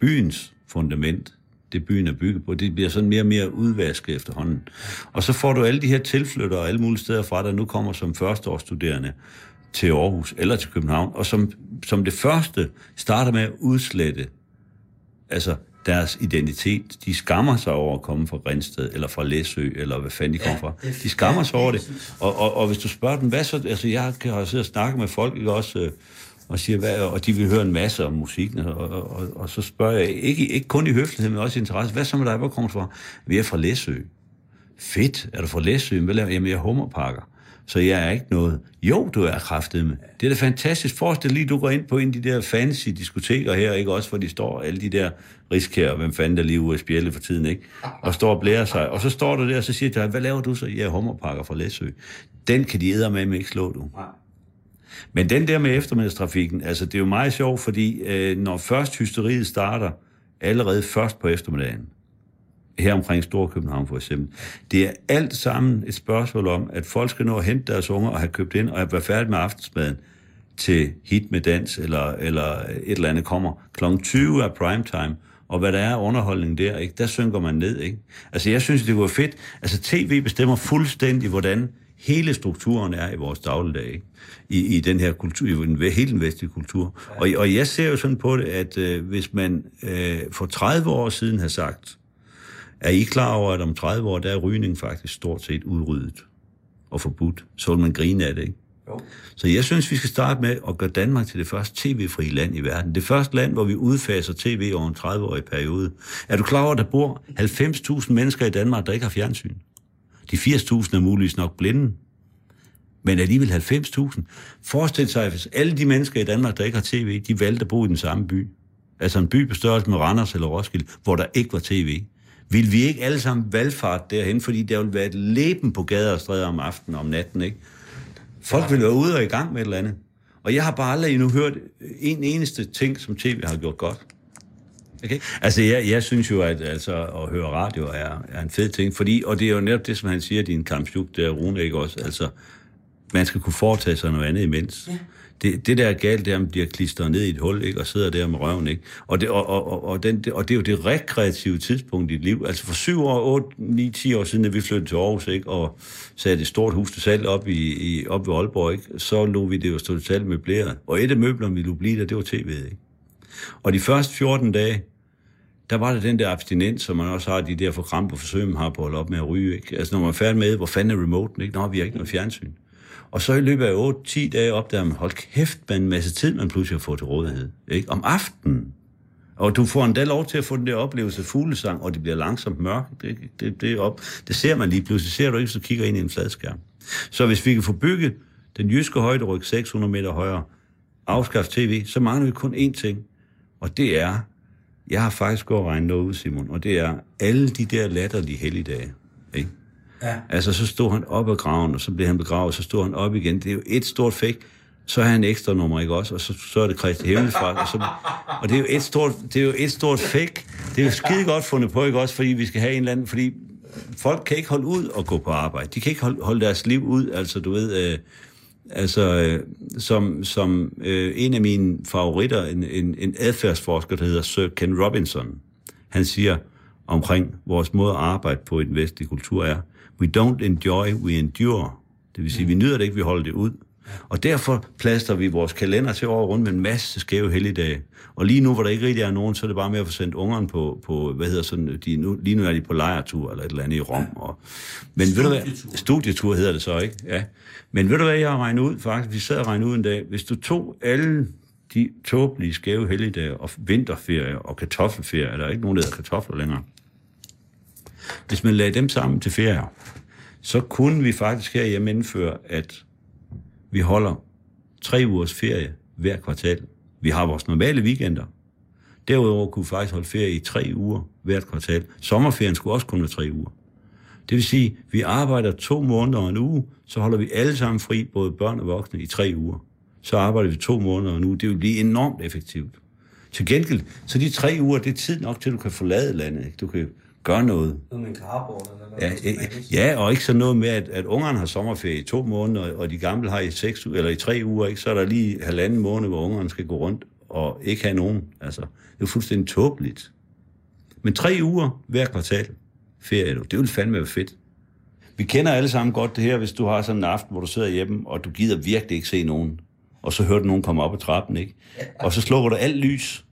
byens fundament, det byen er bygget på, det bliver sådan mere og mere udvasket efterhånden. Og så får du alle de her tilflyttere alle mulige steder fra, der nu kommer som førsteårsstuderende til Aarhus eller til København, og som, som det første starter med at udslette altså deres identitet. De skammer sig over at komme fra Grænsted, eller fra Læsø, eller hvad fanden de kommer fra. De skammer sig over det. Og, og, og hvis du spørger dem, hvad så... Altså, jeg kan har siddet og snakket med folk, ikke også... øh, og, siger, hvad, og de vil høre en masse om musikken, og, og, og, og så spørger jeg, ikke, ikke kun i høflighed, men også i interesse, hvad så med dig, hvor kommer du fra? Vi er fra Læsø. Fedt, er du fra Læsø? Hvad laver jeg? Jamen, jeg er hummerpakker. Så jeg er ikke noget. Jo, du er kraftet med. Det er da fantastisk. Forestil lige, du går ind på en af de der fancy diskoteker her, ikke også, hvor de står, alle de der riskær, hvem fanden der lige ude af spjældet for tiden, ikke? Og står og blærer sig. Og så står du der, og så siger dig, hvad laver du så? Jeg er hummerpakker fra Læsø. Den kan de æder med, med ikke slå, du. Nej. Men den der med eftermiddagstrafikken, altså det er jo meget sjovt, fordi øh, når først hysteriet starter, allerede først på eftermiddagen, her omkring Storkøbenhavn for eksempel, det er alt sammen et spørgsmål om, at folk skal nå at hente deres unger og have købt ind og være færdige med aftensmaden til hit med dans, eller, eller et eller andet kommer. Klokken 20 er primetime, og hvad der er underholdning der, ikke, der synker man ned. Ikke? Altså jeg synes, det var fedt. Altså tv bestemmer fuldstændig, hvordan hele strukturen er i vores dagligdag, ikke? I, i den her kultur, i den, hele den vestlige kultur. Og, og jeg ser jo sådan på det, at øh, hvis man øh, for 30 år siden har sagt, er I klar over, at om 30 år, der er rygning faktisk stort set udryddet og forbudt? Så vil man grine af det, ikke? Jo. Så jeg synes, vi skal starte med at gøre Danmark til det første tv-frie land i verden. Det første land, hvor vi udfaser tv over en 30-årig periode. Er du klar over, at der bor 90.000 mennesker i Danmark, der ikke har fjernsyn? De 80.000 er muligvis nok blinde. Men alligevel 90.000. Forestil sig, hvis alle de mennesker i Danmark, der ikke har tv, de valgte at bo i den samme by. Altså en by på størrelse med Randers eller Roskilde, hvor der ikke var tv. Vil vi ikke alle sammen valgfart derhen, fordi der vil være et leben på gader og stræder om aftenen og om natten, ikke? Folk vil være ude og i gang med et eller andet. Og jeg har bare aldrig endnu hørt en eneste ting, som tv har gjort godt. Okay. Altså, jeg, jeg synes jo, at altså, at høre radio er, er en fed ting, fordi, og det er jo netop det, som han siger, din kampsjuk, der Rune, ikke også? Altså, man skal kunne foretage sig noget andet imens. Ja. Det, det der er galt, det er, at man bliver klistret ned i et hul, ikke? og sidder der med røven. Ikke? Og, det, og, og, og, og, den, og det er jo det rekreative tidspunkt i dit liv. Altså for syv år, otte, ni, ti år siden, da vi flyttede til Aarhus, ikke? og satte et stort hus til salg op, i, i, op ved Aalborg, ikke? så lå vi det jo stå til salg møbleret. Og et af møblerne, vi lå blive der, det var tv'et. Ikke? Og de første 14 dage, der var der den der abstinens, som man også har, de der forkrampe forsøg, man har på at holde op med at ryge. Ikke? Altså når man er færdig med, hvor fanden er remoten? Ikke? Nå, vi har ikke noget fjernsyn. Og så i løbet af 8-10 dage opdager man, hold kæft, man en masse tid, man pludselig har fået til rådighed. Ikke? Om aftenen. Og du får endda lov til at få den der oplevelse af fuglesang, og det bliver langsomt mørkt. Det, det, det, op. det ser man lige pludselig. Ser du ikke, så kigger ind i en fladskærm. Så hvis vi kan få bygget den jyske højderyg 600 meter højere, afskaffe tv, så mangler vi kun én ting. Og det er, jeg har faktisk gået og regnet noget ud, Simon, og det er alle de der latterlige helligdage. Ikke? Ja. Altså, så stod han op ad graven, og så blev han begravet, så stod han op igen. Det er jo et stort fake. Så har han ekstra nummer, ikke også? Og så, så er det Kristi Himmelfart. Og, så, og det er jo et stort, det er jo et stort fake. Det er jo skide godt fundet på, ikke også? Fordi vi skal have en eller anden... Fordi folk kan ikke holde ud og gå på arbejde. De kan ikke holde, holde deres liv ud. Altså, du ved... Øh, altså, øh, som, som øh, en af mine favoritter, en, en, en adfærdsforsker, der hedder Sir Ken Robinson, han siger omkring vores måde at arbejde på i den vestlige kultur er, we don't enjoy, we endure. Det vil sige, vi nyder det ikke, vi holder det ud. Og derfor plaster vi vores kalender til over rundt med en masse skæve helligdage. Og lige nu, hvor der ikke rigtig er nogen, så er det bare med at få sendt ungerne på, på hvad hedder sådan, de, nu, lige nu er de på lejretur eller et eller andet i Rom. Og, men ved du hvad, studietur hedder det så, ikke? Ja. Men ved du hvad, jeg har regnet ud, faktisk, vi sad og regnede ud en dag, hvis du tog alle de tåbelige skæve helligdage og vinterferie og kartoffelferie, der er ikke nogen, der hedder kartofler længere. Hvis man lagde dem sammen til ferier, så kunne vi faktisk herhjemme indføre, at vi holder tre ugers ferie hver kvartal. Vi har vores normale weekender. Derudover kunne vi faktisk holde ferie i tre uger hvert kvartal. Sommerferien skulle også kun være tre uger. Det vil sige, at vi arbejder to måneder og en uge, så holder vi alle sammen fri, både børn og voksne, i tre uger. Så arbejder vi to måneder og en uge. Det vil blive enormt effektivt. Til gengæld, så de tre uger, det er tid nok til, at du kan forlade landet. Ikke? Du kan gøre noget. Noget med en carport eller Ja, noget. øh, ja, og ikke sådan noget med, at, at ungerne har sommerferie i to måneder, og de gamle har i seks eller i tre uger, ikke? så er der lige halvanden måned, hvor ungerne skal gå rundt og ikke have nogen. Altså, det er fuldstændig tåbeligt. Men tre uger hver kvartal ferie, det vil fandme være fedt. Vi kender alle sammen godt det her, hvis du har sådan en aften, hvor du sidder hjemme, og du gider virkelig ikke se nogen. Og så hører du nogen komme op ad trappen, ikke? <laughs> Og så slukker du alt lys,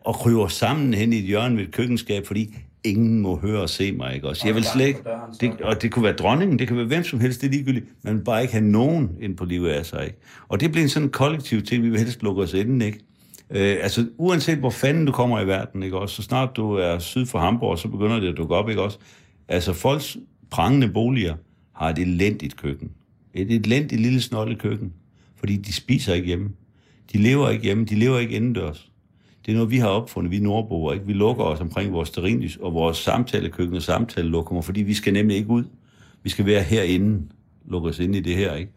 og kryber sammen hen i et hjørne ved et køkkenskab, fordi ingen må høre og se mig, ikke også? Jeg vil slet ikke, det, og det kunne være dronningen, det kan være hvem som helst, det er ligegyldigt, man vil bare ikke have nogen ind på livet af sig, ikke? Og det bliver en sådan kollektiv ting, vi vil helst lukke os inden, ikke? Øh, altså, uanset hvor fanden du kommer i verden, ikke også? Så snart du er syd for Hamburg, så begynder det at dukke op, ikke også? Altså, folks prangende boliger har et elendigt køkken. Et elendigt lille snollet køkken. Fordi de spiser ikke hjemme. De lever ikke hjemme, de lever ikke indendørs. Det er noget, vi har opfundet, vi nordboer. Ikke? Vi lukker os omkring vores sterinlys og vores samtalekøkken og samtalelokummer, fordi vi skal nemlig ikke ud. Vi skal være herinde, lukke os ind i det her. Ikke?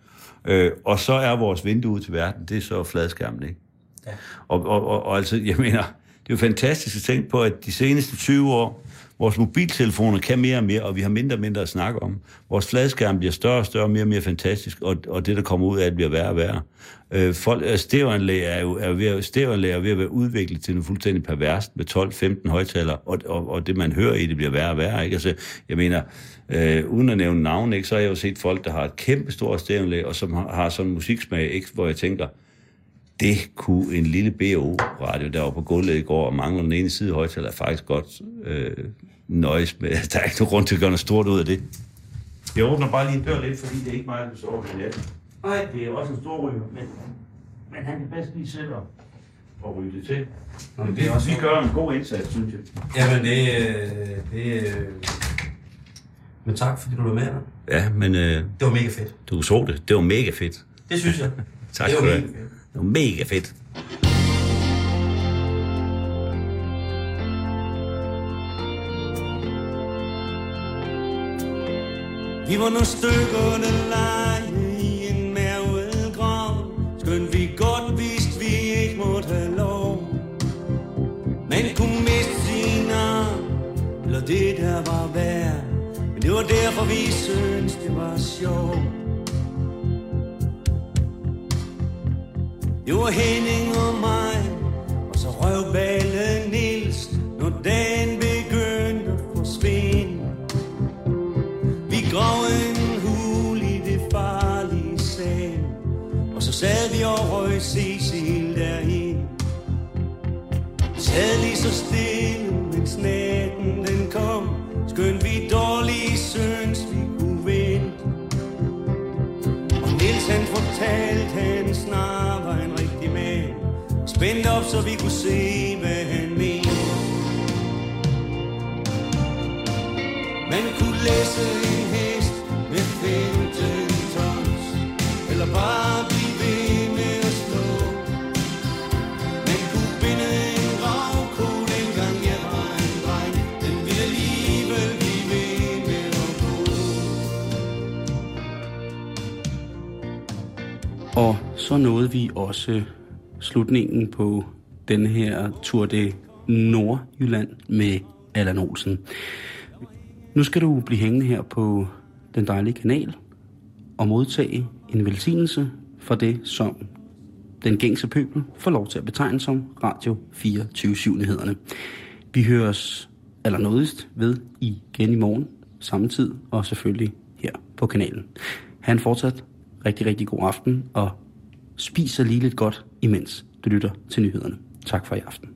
Øh, og så er vores vindue ud til verden, det er så fladskærmen. Ikke? Ja. Og, og, og, og altså, jeg mener, det er jo fantastisk at tænke på, at de seneste 20 år, vores mobiltelefoner kan mere og mere, og vi har mindre og mindre at snakke om. Vores fladskærm bliver større og større, mere og mere fantastisk, og, og det, der kommer ud af det, bliver værre og værre. Øh, folk, øh, stereoanlæg er jo er ved, at- er ved at være udviklet til noget fuldstændig perverst med 12-15 højtalere, og, og, og det, man hører i det, bliver værre og værre. Ikke? Altså, jeg mener, øh, uden at nævne navn, ikke, så har jeg jo set folk, der har et kæmpe stort stereoanlæg, og som har, har sådan en musiksmag, ikke, hvor jeg tænker, det kunne en lille BO-radio, der var på gulvet i går, og mangler den ene side højtaler, er faktisk godt øh, nøjes med. <laughs> Der er ikke nogen grund til at gøre noget stort ud af det. Jeg åbner bare lige en dør lidt, fordi det er ikke mig, der sover med natten. Nej, det er også en stor ryger, men, men han kan bedst lige selv og ryge det til. Nå, men Vi, vi gør en god indsats, synes jeg. Jamen, det, det øh... Men tak, fordi du var med. Ja, men øh, Det var mega fedt. du så det. Det var mega fedt. Det synes jeg. <laughs> Tak det skal du have. Det var mega fedt. Vi var nogle stykker, der lege i en mærvet grav. Skønt vi godt vidste, vi ikke måtte have lov. Man kunne miste sin arm, eller det der var værd. Men det var derfor, vi syntes, det var sjovt. Det var Henning og mig, og så røvballen Nils Når dagen begyndte at forsvinde. Vi grav en hul i det farlige sand Og så sad vi og røg Cecil derhen. Sad lige så stille, mens natten den kom Skønt vi dårlige synes, vi kunne vente. Og Nils han fortalte, han snart Vend op, så vi kunne se, hvad han mente Man kunne læse en hest med 15 tons Eller bare blive ved med at slå Man kunne binde en ravko, dengang jeg var en dreng Den ville alligevel blive ved med Og så nåede vi også slutningen på den her Tour de Nordjylland med Allan Olsen. Nu skal du blive hængende her på den dejlige kanal og modtage en velsignelse for det, som den gængse pøbel får lov til at betegne som Radio 24-7-nyhederne. Vi høres allernådigst ved igen i morgen, samme tid og selvfølgelig her på kanalen. Ha' en fortsat rigtig, rigtig god aften, og spis så lige lidt godt, imens du lytter til nyhederne. Tak for i aften.